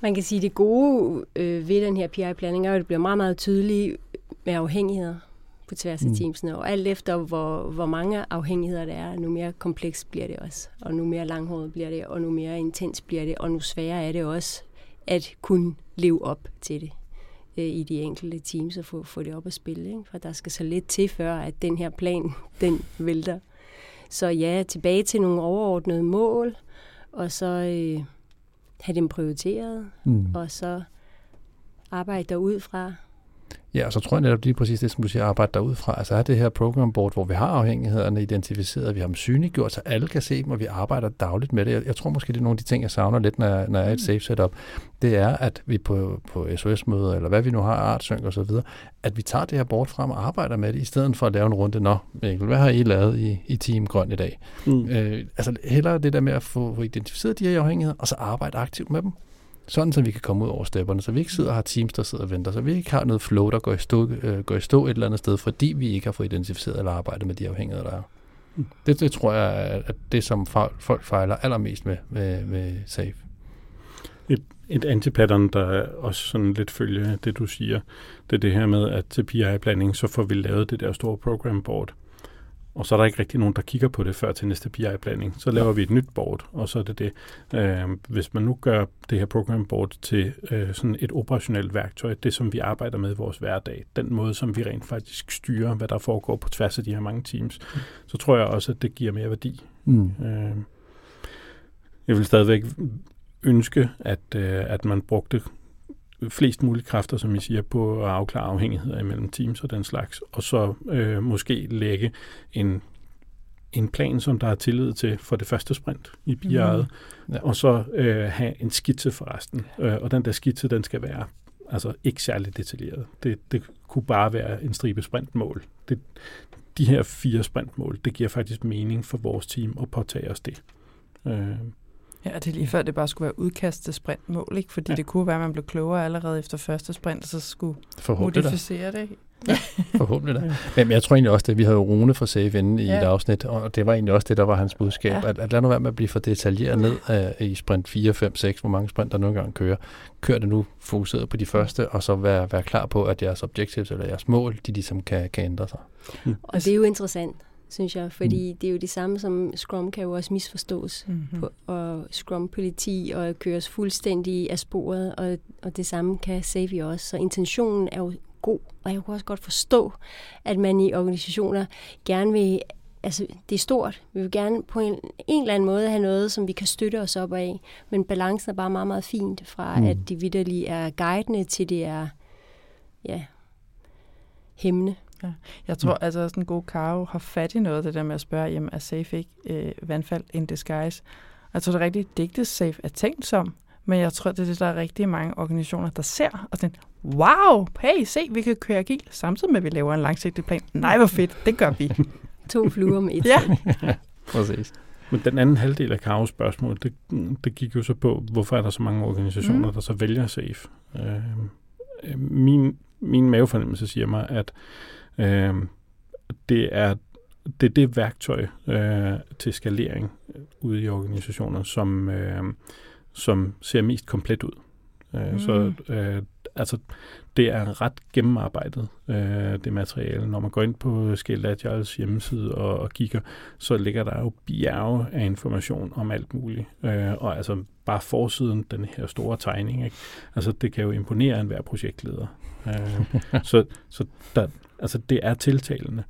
Man kan sige, at det gode øh, ved den her PI-planning er, at det bliver meget, meget tydeligt med afhængigheder på tværs af Mm. teamsene. Og alt efter, hvor, hvor mange afhængigheder der er, nu mere kompleks bliver det også. Og nu mere langhåret bliver det, og nu mere intens bliver det, og nu sværere er det også at kunne leve op til det øh, i de enkelte teams og få, få det op at spille. Ikke? For der skal så lidt til, før at den her plan, den vælter. Så ja, tilbage til nogle overordnede mål, og så øh, have dem prioriteret, Mm. og så arbejde derudfra. Ja, og så tror jeg netop lige præcis det, som du siger, arbejde derudfra. Altså er det her program board, hvor vi har afhængighederne identificeret, vi har dem synliggjort, så alle kan se dem, og vi arbejder dagligt med det. Jeg, jeg tror måske, det er nogle af de ting, jeg savner lidt, når jeg, når jeg er et safe setup. Det er, at vi på, på SOS-møder, eller hvad vi nu har, artsynk og så videre, at vi tager det her board frem og arbejder med det, i stedet for at lave en runde. Nå, Mikkel, hvad har I lavet i, i Team Grøn i dag? Mm. Øh, altså hellere det der med at få, få identificeret de her afhængigheder, og så arbejde aktivt med dem. Sådan, så vi kan komme ud over stepperne, så vi ikke sidder og har teams, der sidder og venter, så vi ikke har noget flow, der går i stå, øh, går i stå et eller andet sted, fordi vi ikke har fået identificeret eller arbejdet med de afhængigheder, der er. Mm. Det, det tror jeg er at det, som folk fejler allermest med, med, med SAFE. Et antipattern, der også sådan lidt følger det, du siger, det er det her med, at til PI-blanding, så får vi lavet det der store program board. Og så er der ikke rigtig nogen, der kigger på det før til næste PI-blanding. Så laver vi et nyt board, og så er det det. Øh, hvis man nu gør det her program board til øh, sådan et operationelt værktøj, det som vi arbejder med i vores hverdag, den måde, som vi rent faktisk styrer, hvad der foregår på tværs af de her mange teams, så tror jeg også, at det giver mere værdi. Mm. Øh, jeg vil stadigvæk ønske, at, øh, at man brugte flest mulige kræfter, som I siger, på at afklare afhængigheder imellem teams og den slags, og så øh, måske lægge en, en plan, som der er tillid til for det første sprint i BI'et, Ja. ja. og så øh, have en skitse for resten. Øh, og den der skitse, den skal være altså ikke særlig detaljeret. Det, det kunne bare være en stribe sprintmål. Det, de her fire sprintmål, det giver faktisk mening for vores team at påtage os det. Øh, Ja, det er lige før, det bare skulle være udkast til sprintmål, ikke? Fordi ja. Ja. det kunne være, at man blev klogere allerede efter første sprint, og så skulle Forhåbentlig da. modificere det. ikke? Forhåbentlig da. Men jeg tror egentlig også, at vi havde Rune fra Safe inde i Ja. et afsnit, og det var egentlig også det, der var hans budskab. Ja. Ja. At, at lad nu være med at blive for detaljeret ned uh, i sprint 4, 5, 6, hvor mange sprint der nogle gange kører. Kør det nu fokuseret på de første, og så vær, vær klar på, at jeres objectives eller jeres mål, de ligesom kan, kan ændre sig. Og det er jo interessant, synes jeg, fordi mm. det er jo det samme som Scrum kan jo også misforstås. Mm-hmm. på, og Scrum-politi og køres fuldstændig af sporet, og, og det samme kan Savi også. Så intentionen er jo god, og jeg kunne også godt forstå, at man i organisationer gerne vil, altså det er stort, vi vil gerne på en, en eller anden måde have noget, som vi kan støtte os op af, men balancen er bare meget, meget fint, fra Mm. mm. at de vidderlige er guidende til det er, ja, hæmmende. Jeg tror, mm. altså sådan en god Karo har fat i noget af det der med at spørge, jamen er safe ikke øh, vandfald in disguise? Jeg tror, det er rigtigt, digtet safe er tænkt som, men jeg tror, det er det, der er rigtig mange organisationer, der ser og tænker, wow, hey, se, vi kan køre agil, samtidig med, at vi laver en langsigtet plan. Nej, hvor fedt, det gør vi. To fluer med et. ja, Præcis. Men den anden halvdel af Karos spørgsmål, det, det gik jo så på, hvorfor er der så mange organisationer, Mm. mm. der så vælger SAFE? Øh, øh, min, min mavefornemmelse siger mig, at øh, det er det, er det værktøj øh, til skalering øh, ude i organisationer, som, øh, som ser mest komplet ud. Øh, Mm. Så øh, altså, det er ret gennemarbejdet, øh, det materiale. Når man går ind på Scaled Agiles hjemmeside og, og kigger, så ligger der jo bjerge af information om alt muligt. Øh, og altså bare forsiden, den her store tegning, ikke? Altså det kan jo imponere enhver projektleder. Øh, så så der, altså, det er tiltalende.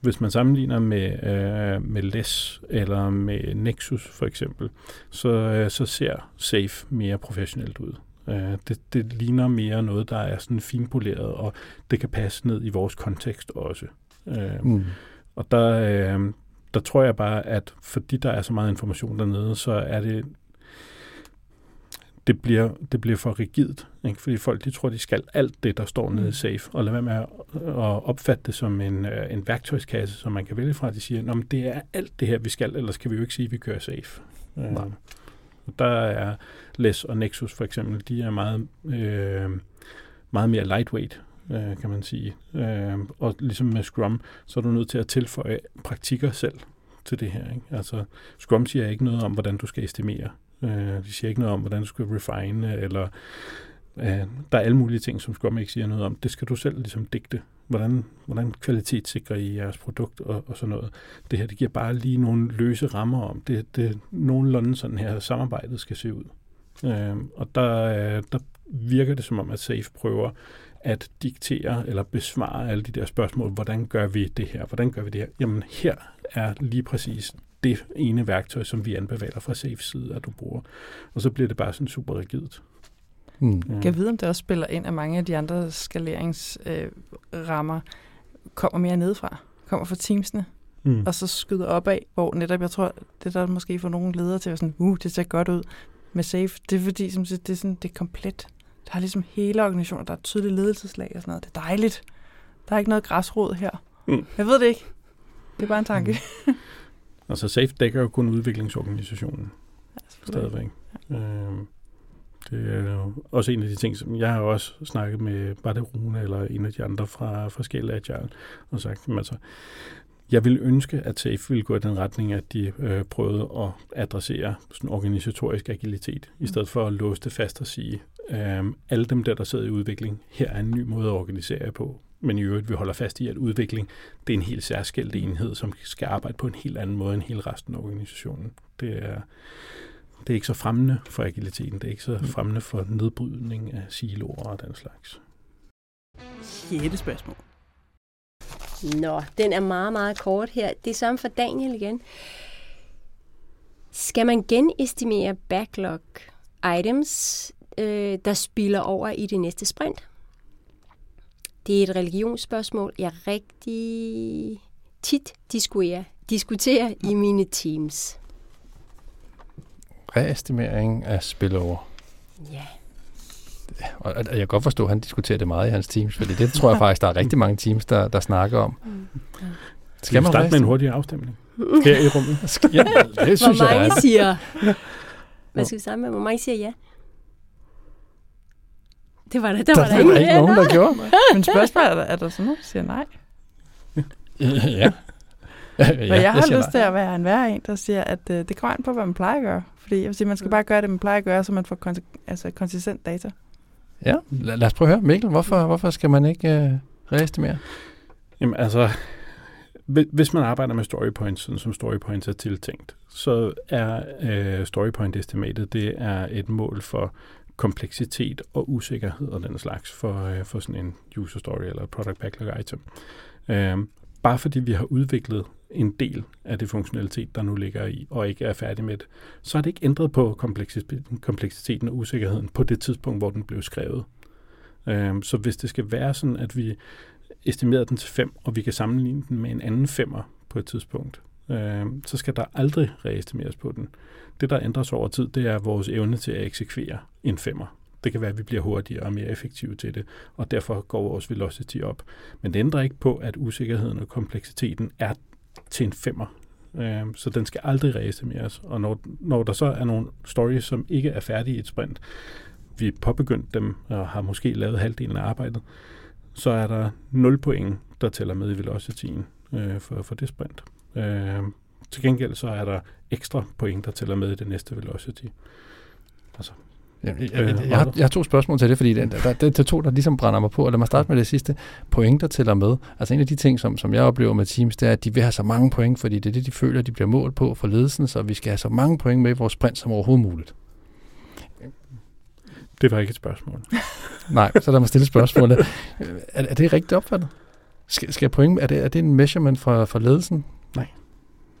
Hvis man sammenligner med, øh, med LES eller med Nexus for eksempel, så, øh, så ser SAFE mere professionelt ud. Øh, det, det ligner mere noget, der er sådan finpoleret, og det kan passe ned i vores kontekst også. Øh, Mm. og der, øh, der tror jeg bare, at fordi der er så meget information dernede, så er det det bliver, det bliver for rigidt, ikke? fordi folk de tror, de skal alt det, der står nede i SAFE, og lad være med at, at opfatte det som en, øh, en værktøjskasse, som man kan vælge fra. De siger, at det er alt det her, vi skal, ellers kan vi jo ikke sige, at vi kører SAFE. Øh, Nej. og der er Atlas og Nexus for eksempel, de er meget, øh, meget mere lightweight, øh, kan man sige. Øh, og ligesom med Scrum, så er du nødt til at tilføje praktikker selv til det her. Ikke? Altså, Scrum siger ikke noget om, hvordan du skal estimere. Øh, de siger ikke noget om, hvordan du skal refine, eller øh, der er alle mulige ting, som Scrum ikke siger noget om. Det skal du selv ligesom digte. Hvordan, hvordan kvalitetssikrer I jeres produkt og, og sådan noget. Det her, det giver bare lige nogle løse rammer om. Det, det er nogenlunde sådan her, samarbejdet skal se ud. Øh, og der, øh, der virker det som om, at SAFE prøver at diktere eller besvare alle de der spørgsmål. Hvordan gør vi det her? Hvordan gør vi det her? Jamen her er lige præcis det ene værktøj, som vi anbefaler fra SAFE side, at du bruger. Og så bliver det bare sådan super rigidt. Mm. Ja. Kan jeg vide, om det også spiller ind, at mange af de andre skaleringsrammer øh, rammer kommer mere nedefra? Kommer fra teamsene, Mm. og så skyder opad, hvor netop, jeg tror, det der måske får nogle ledere til at være sådan, uh, det ser godt ud med safe. Det er fordi, som siger, det er, sådan, det er komplet. Der er ligesom hele organisationen, der er et tydeligt ledelseslag og sådan noget. Det er dejligt. Der er ikke noget græsrod her. Mm. Jeg ved det ikke. Det er bare en tanke. Altså SAFE dækker jo kun udviklingsorganisationen Ja, stadigvæk. Øhm, det er jo også en af de ting, som jeg har også snakket med, var det Rune eller en af de andre fra forskellige Agile, og sagt, altså, jeg vil ønske, at SAFE ville gå i den retning, at de øh, prøvede at adressere sådan organisatorisk agilitet, i stedet for at låse det fast og sige, øh, alle dem der, der sidder i udvikling, her er en ny måde at organisere jer på. Men i øvrigt, vi holder fast i, at udvikling, det er en helt særskilt enhed, som skal arbejde på en helt anden måde end hele resten af organisationen. Det er, det er ikke så fremmende for agiliteten, det er ikke så fremmende for nedbrydning af siloer og den slags. Sjette spørgsmål. Nå, den er meget, meget kort her. Det er samme for Daniel igen. Skal man genestimere backlog items, øh, der spiller over i det næste sprint? Det er et religionsspørgsmål, jeg rigtig tit diskuterer, diskuterer i mine teams. Reestimering af spillover. Ja, Og og jeg kan godt forstå, at han diskuterer det meget i hans teams, fordi det tror jeg faktisk, der er rigtig mange teams, der, der snakker om. Skal man starte med en hurtig afstemning? Her i rummet. Ja, det synes Hvor jeg mange er. siger... Hvad skal vi sammen med? Hvor mange siger ja? det var der, der, Der, var der, var ikke nogen, der gjorde. Men spørgsmålet er, der- er der sådan nogen, der siger nej? ja. ja. Ja, jeg har lyst til at være en værre en, der siger, at øh, det kommer an på, hvad man plejer at gøre. Fordi jeg vil sige, man skal bare gøre det, man plejer at gøre, så man får konse- altså, konsistent data. Ja, lad, lad os prøve at høre. Mikkel, hvorfor, hvorfor skal man ikke øh, reestimere? Jamen altså, hvis man arbejder med story points, sådan som story points er tiltænkt, så er øh, story point estimatet, det er et mål for kompleksitet og usikkerhed og den slags for, øh, for sådan en user story eller product backlog item. Øh, bare fordi vi har udviklet en del af det funktionalitet, der nu ligger i, og ikke er færdig med det, så er det ikke ændret på kompleksiteten, kompleksiteten og usikkerheden på det tidspunkt, hvor den blev skrevet. Øhm, så hvis det skal være sådan, at vi estimerede den til 5, og vi kan sammenligne den med en anden femmer på et tidspunkt, øhm, så skal der aldrig reestimeres på den. Det, der ændres over tid, det er vores evne til at eksekvere en femmer. Det kan være, at vi bliver hurtigere og mere effektive til det, og derfor går vores velocity op. Men det ændrer ikke på, at usikkerheden og kompleksiteten er til en femmer. Øh, så den skal aldrig reestimeres. Og når, når der så er nogle stories, som ikke er færdige i et sprint, vi påbegyndt dem og har måske lavet halvdelen af arbejdet, så er der 0 point, der tæller med i velocityen øh, for, for det sprint. Øh, til gengæld så er der ekstra point, der tæller med i det næste velocity. Altså jeg, jeg, Øh, jeg, jeg, har, jeg har to spørgsmål til det, fordi det, der, det er to, der ligesom brænder mig på. Og lad mig starte med det sidste. Point, der tæller med. Altså en af de ting, som, som jeg oplever med Teams, det er, at de vil have så mange point, fordi det er det, de føler, de bliver målt på for ledelsen, så vi skal have så mange point med i vores sprint som overhovedet muligt. Det var ikke et spørgsmål. Nej, så lad mig stille spørgsmålet. er, er det rigtigt opfattet? Skal, skal point, er, det, er det en measurement for, for ledelsen? Nej.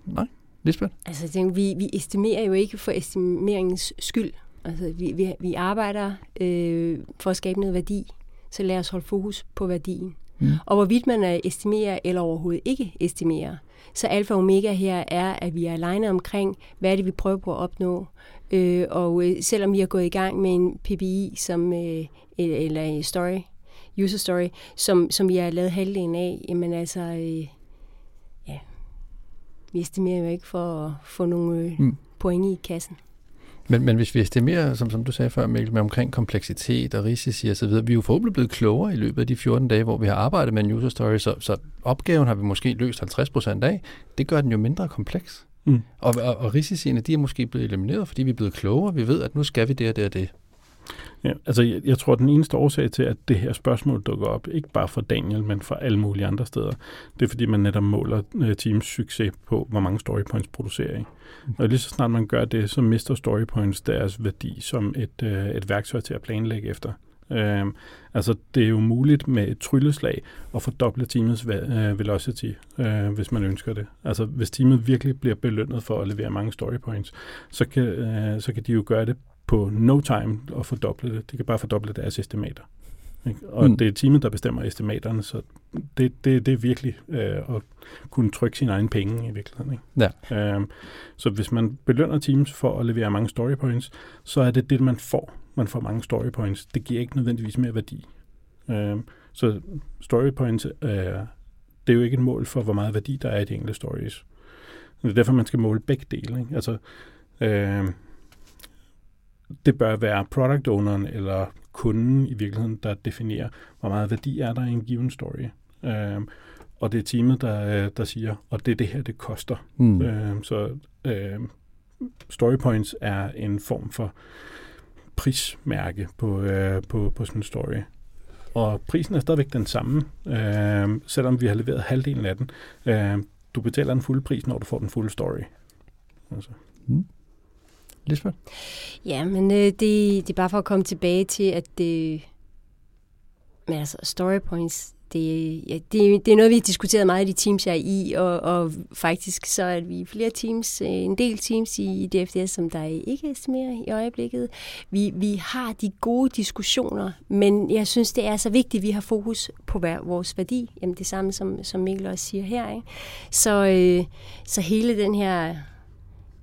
Nej? Lisbeth? Altså, jeg tænker, vi, vi estimerer jo ikke for estimeringens skyld. Altså, vi, vi, vi arbejder øh, for at skabe noget værdi, så lad os holde fokus på værdien. Mm. Og hvorvidt man er estimerer eller overhovedet ikke estimerer, så alfa og omega her er, at vi er alene omkring, hvad er det, vi prøver på at opnå. Øh, og øh, selvom vi har gået i gang med en PBI, som, øh, eller en story, user story, som, som vi har lavet halvdelen af, jamen altså, øh, ja, vi estimerer jo ikke for at få nogle øh, mm. point i kassen. Men, men hvis vi estimerer, som, som du sagde før, Mikkel, med omkring kompleksitet og risici videre, vi er jo forhåbentlig blevet klogere i løbet af de 14 dage, hvor vi har arbejdet med en user story, så, så opgaven har vi måske løst 50% af. Det gør den jo mindre kompleks. Mm. Og, og, og risiciene, de er måske blevet elimineret, fordi vi er blevet klogere. Vi ved, at nu skal vi det og det og det. Ja, altså jeg, jeg tror, at den eneste årsag til, at det her spørgsmål dukker op, ikke bare for Daniel, men for alle mulige andre steder, det er fordi, man netop måler øh, Teams succes på, hvor mange story points producerer I. Og lige så snart man gør det, så mister story points deres værdi som et, øh, et værktøj til at planlægge efter. Uh, altså, det er jo muligt med et trylleslag at fordoble teamets va- øh, velocity, øh, hvis man ønsker det. Altså, hvis teamet virkelig bliver belønnet for at levere mange story points, så kan, øh, så kan de jo gøre det på no time og fordoble det. De kan bare fordoble deres estimater. Ikke? Og Mm. mm. det er teamet, der bestemmer estimaterne, så det, det, det er virkelig øh, at kunne trykke sine egne penge i virkeligheden. Ikke? Ja. Øhm, så hvis man belønner teams for at levere mange story points, så er det det, man får. Man får mange story points. Det giver ikke nødvendigvis mere værdi. Øhm, så story points, øh, det er jo ikke et mål for, hvor meget værdi der er i de enkelte stories. Det er derfor, man skal måle begge dele. Ikke? Altså, øh, det bør være product owneren eller kunden i virkeligheden, der definerer, hvor meget værdi er der i en given story. Øh, og det er teamet, der, øh, der siger, og det er det her, det koster. Mm. Mm. Øh, så øh, story points er en form for prismærke på, øh, på, på sådan en story. Og prisen er stadigvæk den samme, øh, selvom vi har leveret halvdelen af den. Øh, du betaler den fulde pris, når du får den fulde story. Altså. Lisbeth? Ja, men øh, det, det er bare for at komme tilbage til, at det... Men altså, story points, det, ja, det, det er noget, vi har diskuteret meget i de teams, jeg er i, og, og faktisk så er vi flere teams, øh, en del teams i DFDS, som der ikke estimerer i øjeblikket. Vi, vi har de gode diskussioner, men jeg synes, det er så vigtigt, at vi har fokus på hver, vores værdi. Jamen det samme, som, som Mikkel også siger her. Ikke? Så, øh, så hele den her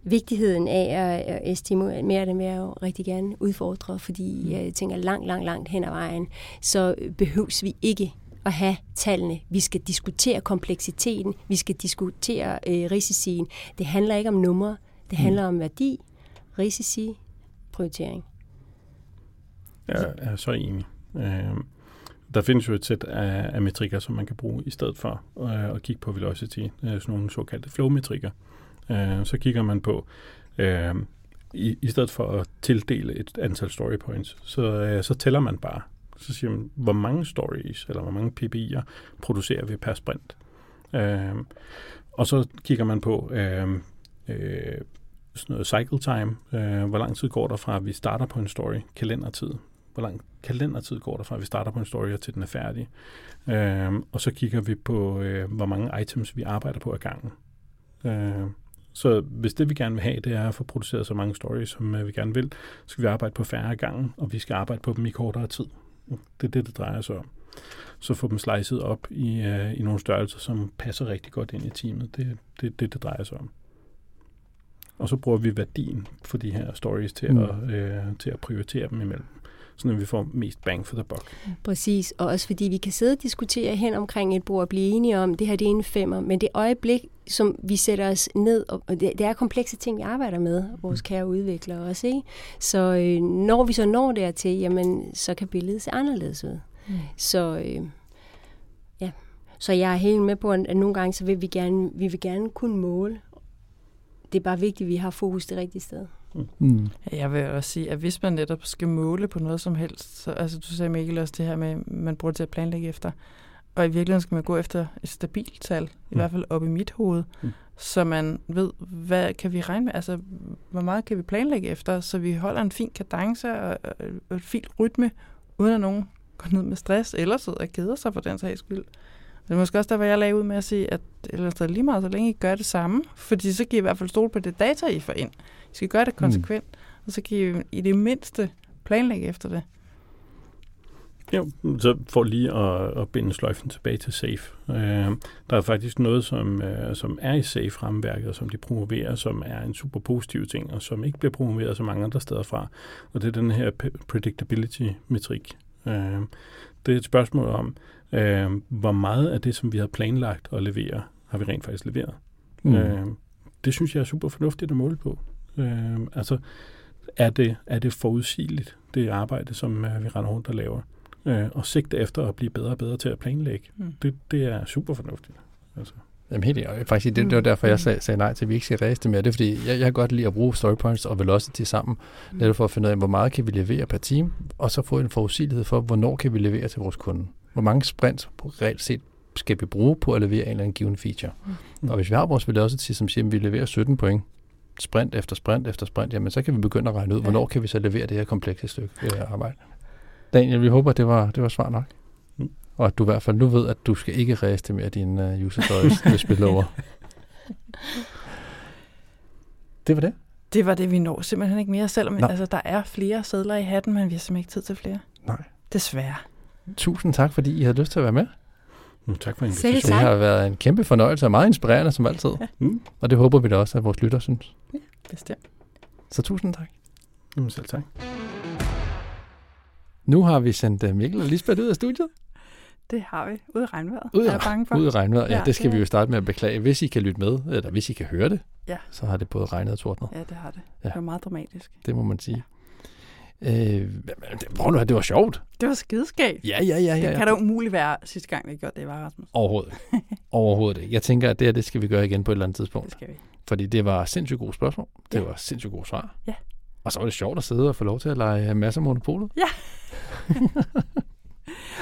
vigtigheden af at estimere det vil jeg jo rigtig gerne udfordre, fordi jeg tænker langt, langt, langt hen ad vejen, så behøves vi ikke at have tallene. Vi skal diskutere kompleksiteten, vi skal diskutere øh, risicien. Det handler ikke om numre, det handler om værdi, risici, prioritering. Jeg er så enig. Øh, der findes jo et sæt af, af metrikker, som man kan bruge i stedet for øh, at kigge på velocity, øh, sådan nogle såkaldte flow-metrikker. Øh, så kigger man på, øh, i, i stedet for at tildele et antal story points, så, øh, så tæller man bare. Så siger man, hvor mange stories, eller hvor mange PPI'er producerer vi per sprint. Øh, og så kigger man på øh, øh, sådan noget cycle time, øh, hvor lang tid går der fra, at vi starter på en story, kalendertid, hvor lang kalendertid går der fra, at vi starter på en story, og til den er færdig. Øh, og så kigger vi på, øh, hvor mange items vi arbejder på ad gangen. Øh, så hvis det, vi gerne vil have, det er at få produceret så mange stories, som øh, vi gerne vil, så skal vi arbejde på færre gange, og vi skal arbejde på dem i kortere tid. Det er det, det drejer sig om. Så få dem slicet op i, øh, i nogle størrelser, som passer rigtig godt ind i teamet. Det er det, det, det drejer sig om. Og så bruger vi værdien for de her stories til, mm. at, øh, til at prioritere dem imellem så vi får mest bang for the buck. Præcis, og også fordi vi kan sidde og diskutere hen omkring et bord og blive enige om, det her det er en femmer, men det øjeblik, som vi sætter os ned, og det, det er komplekse ting, vi arbejder med, vores mm. kære udviklere også, ikke? Så øh, når vi så når dertil, jamen, så kan billedet se anderledes ud. Mm. Så øh, ja, så jeg er helt med på, at nogle gange, så vil vi gerne, vi vil gerne kunne måle. Det er bare vigtigt, at vi har fokus det rigtige sted. Mm. Jeg vil også sige, at hvis man netop skal måle på noget som helst, så, altså du sagde Mikkel også det her med, man bruger det til at planlægge efter, og i virkeligheden skal man gå efter et stabilt tal, i mm. hvert fald op i mit hoved, mm. så man ved, hvad kan vi regne med, altså hvor meget kan vi planlægge efter, så vi holder en fin kadence og, og et fint rytme, uden at nogen går ned med stress, eller sidder og keder sig for den sags skyld. Det er måske også der, hvor jeg lagde ud med at sige, at eller så lige meget så længe I gør det samme, fordi så giver I i hvert fald stole på det data, I får ind. I skal gøre det mm. konsekvent, mm. og så kan I i det mindste planlægge efter det. Jo, så for lige at, at binde sløjfen tilbage til SAFE. Øh, der er faktisk noget, som, øh, som er i SAFE-ramværket, og som de promoverer, som er en super positiv ting, og som ikke bliver promoveret så mange andre steder fra. Og det er den her predictability-metrik. Øh, det er et spørgsmål om, øh, hvor meget af det, som vi har planlagt at levere, har vi rent faktisk leveret. Mm. Øh, det synes jeg er super fornuftigt at måle på. Øh, altså, er det, er det forudsigeligt, det arbejde, som øh, vi render rundt og laver? Øh, og sigte efter at blive bedre og bedre til at planlægge. Mm. Det, det er super fornuftigt. Altså. Jamen helt enig. Faktisk, det, det var derfor, jeg sagde, sagde nej til, at vi ikke skal ræse det mere. Det er fordi, jeg, jeg kan godt lide at bruge story points og velocity sammen, mm. netop for at finde ud af, hvor meget kan vi levere per team, og så få en forudsigelighed for, hvornår kan vi levere til vores kunde. Hvor mange sprints reelt set skal vi bruge på at levere en eller anden given feature. Mm. Og hvis vi har vores velocity, som siger, at vi leverer 17 point, sprint efter sprint efter sprint, jamen så kan vi begynde at regne ud, ja. hvornår kan vi så levere det her komplekse stykke øh, arbejde. Daniel, vi håber, det var, det var svar nok. Mm. Og at du i hvert fald nu ved, at du skal ikke ræste mere din uh, user stories med spillover. Det var det. Det var det, vi når simpelthen ikke mere, selvom altså, der er flere sædler i hatten, men vi har simpelthen ikke tid til flere. Nej. Desværre. Tusind tak, fordi I havde lyst til at være med. Mm, tak for invitationen. Det har været en kæmpe fornøjelse og meget inspirerende som altid. Ja. Mm. Og det håber vi da også, at vores lytter synes. Ja, bestemt. Så tusind tak. Jamen selv tak. Nu har vi sendt uh, Mikkel og Lisbeth ud af studiet. Det har vi. Ud i regnvejret. Ud, er bange for. Ud i regnvejret, ja, ja. Det skal det vi jo starte med at beklage. Hvis I kan lytte med, eller hvis I kan høre det, ja. så har det både regnet og tordnet. Ja, det har det. Ja. Det var meget dramatisk. Det må man sige. Øh, hvor nu det var sjovt. Det var skideskægt. Ja, ja, ja, ja. Det kan da umuligt være sidste gang, vi gjorde det, var Rasmus. Overhovedet Overhovedet ikke. Jeg tænker, at det her, det skal vi gøre igen på et eller andet tidspunkt. Det skal vi. Fordi det var sindssygt gode spørgsmål. Det ja. var sindssygt gode svar. Ja. Og så var det sjovt at sidde og få lov til at lege masser af monopolet. Ja.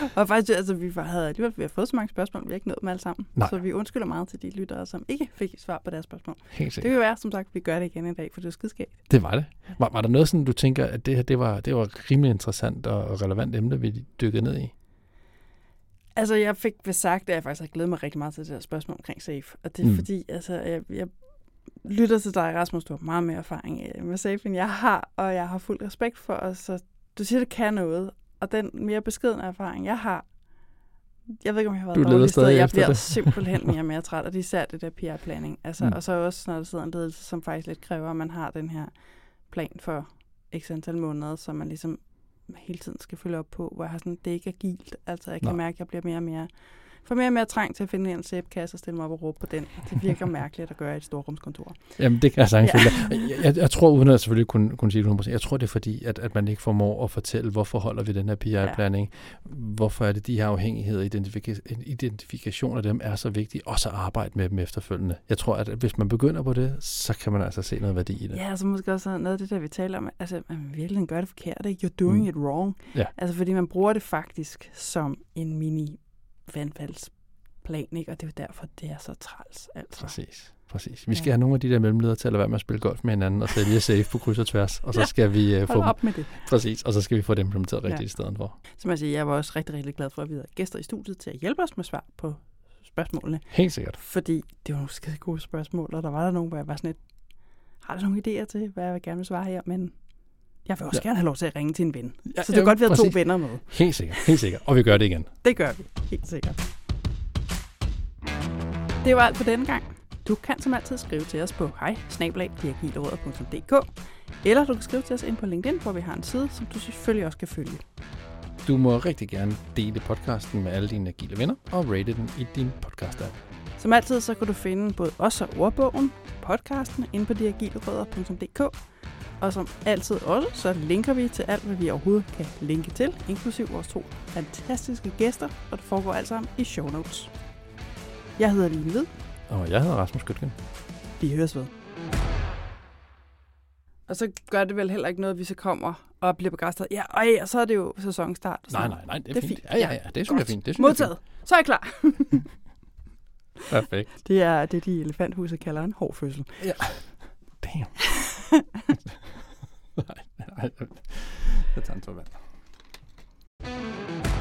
og faktisk, altså, vi havde alligevel vi har fået så mange spørgsmål, vi har ikke nået dem alle sammen. Nej. Så vi undskylder meget til de lyttere, som ikke fik svar på deres spørgsmål. Helt sikkert. Det kan være, som sagt, vi gør det igen i dag, for det er skidskægt. Det var det. Var, var der noget sådan, du tænker, at det her det var, det var rimelig interessant og relevant emne, vi dykkede ned i? Altså, jeg fik sagt, at jeg faktisk har glædet mig rigtig meget til det her spørgsmål omkring SAFE. Og det er mm. fordi, altså, jeg, jeg lytter til dig, Rasmus, du har meget mere erfaring øh, med SAFE, end jeg har, og jeg har fuld respekt for os. Så du siger, det kan noget, og den mere beskedende erfaring, jeg har, jeg ved ikke, om jeg har været dårlig sted. Jeg bliver det. simpelthen mere og mere træt, og det er især det der PR-planning. Altså, mm. Og så også, når der sidder en ledelse, som faktisk lidt kræver, at man har den her plan for x antal måneder, så man ligesom hele tiden skal følge op på, hvor jeg har sådan, det er ikke agilt. Altså, jeg kan Nej. mærke, at jeg bliver mere og mere får mere og mere trang til at finde en sæbekasse og stille mig op og råbe på den. Det virker mærkeligt at gøre i et storrumskontor. Jamen, det kan jeg sagtens Ja. ja. jeg, jeg, jeg tror, uden at selvfølgelig kunne, kunne sige det 100%, jeg tror, det er fordi, at, at man ikke formår at fortælle, hvorfor holder vi den her PI-blanding, hvorfor er det de her afhængigheder, identifika- identifikation af dem er så vigtige, og så arbejde med dem efterfølgende. Jeg tror, at hvis man begynder på det, så kan man altså se noget værdi i det. Ja, altså måske også noget af det, der vi taler om, altså man virkelig gør det forkert, ikke? You're doing Mm. it wrong. Ja. Altså fordi man bruger det faktisk som en mini vandfaldsplan, ikke? Og det er jo derfor, det er så træls, altså. Præcis. Præcis. Vi skal Ja. have nogle af de der mellemledere til at lade være med at spille golf med hinanden og sælge safe på kryds og tværs, og så Ja. skal vi uh, få dem, op med det. præcis, og så skal vi få det implementeret rigtigt Ja. i stedet for. Som jeg siger, jeg var også rigtig, rigtig glad for, at vi havde gæster i studiet til at hjælpe os med svar på spørgsmålene. Helt sikkert. Fordi det var nogle skide gode spørgsmål, og der var der nogen, hvor jeg var sådan lidt, har du nogle idéer til, hvad jeg gerne vil svare her? Men jeg vil også Ja. gerne have lov til at ringe til en ven. Ja, Så det er ja, godt, har to venner med. Helt sikkert, helt sikkert. Og vi gør det igen. Det gør vi, helt sikkert. Det var alt for denne gang. Du kan som altid skrive til os på hej eller du kan skrive til os ind på LinkedIn, hvor vi har en side, som du selvfølgelig også kan følge. Du må rigtig gerne dele podcasten med alle dine agile venner og rate den i din podcast-app. Som altid, så kan du finde både os og ordbogen, podcasten, inde på diagilerødder.dk. Og som altid også, så linker vi til alt, hvad vi overhovedet kan linke til, inklusiv vores to fantastiske gæster, og det foregår alt sammen i show notes. Jeg hedder Line Hvid. Og jeg hedder Rasmus Gøtgen. Vi høres ved. Og så gør det vel heller ikke noget, hvis vi så kommer og bliver begejstret. Ja, ej, og så er det jo sæsonstart. og sådan Nej, nej, nej, det er, Det er fint. fint. Ja, ja, ja, det synes jeg er Godt. fint. Det synes jeg er Modtaget. Så er jeg klar. fint. Perfekt. Det er det, de i elefanthuset kalder en hård fødsel. Damn. Nei, det er, det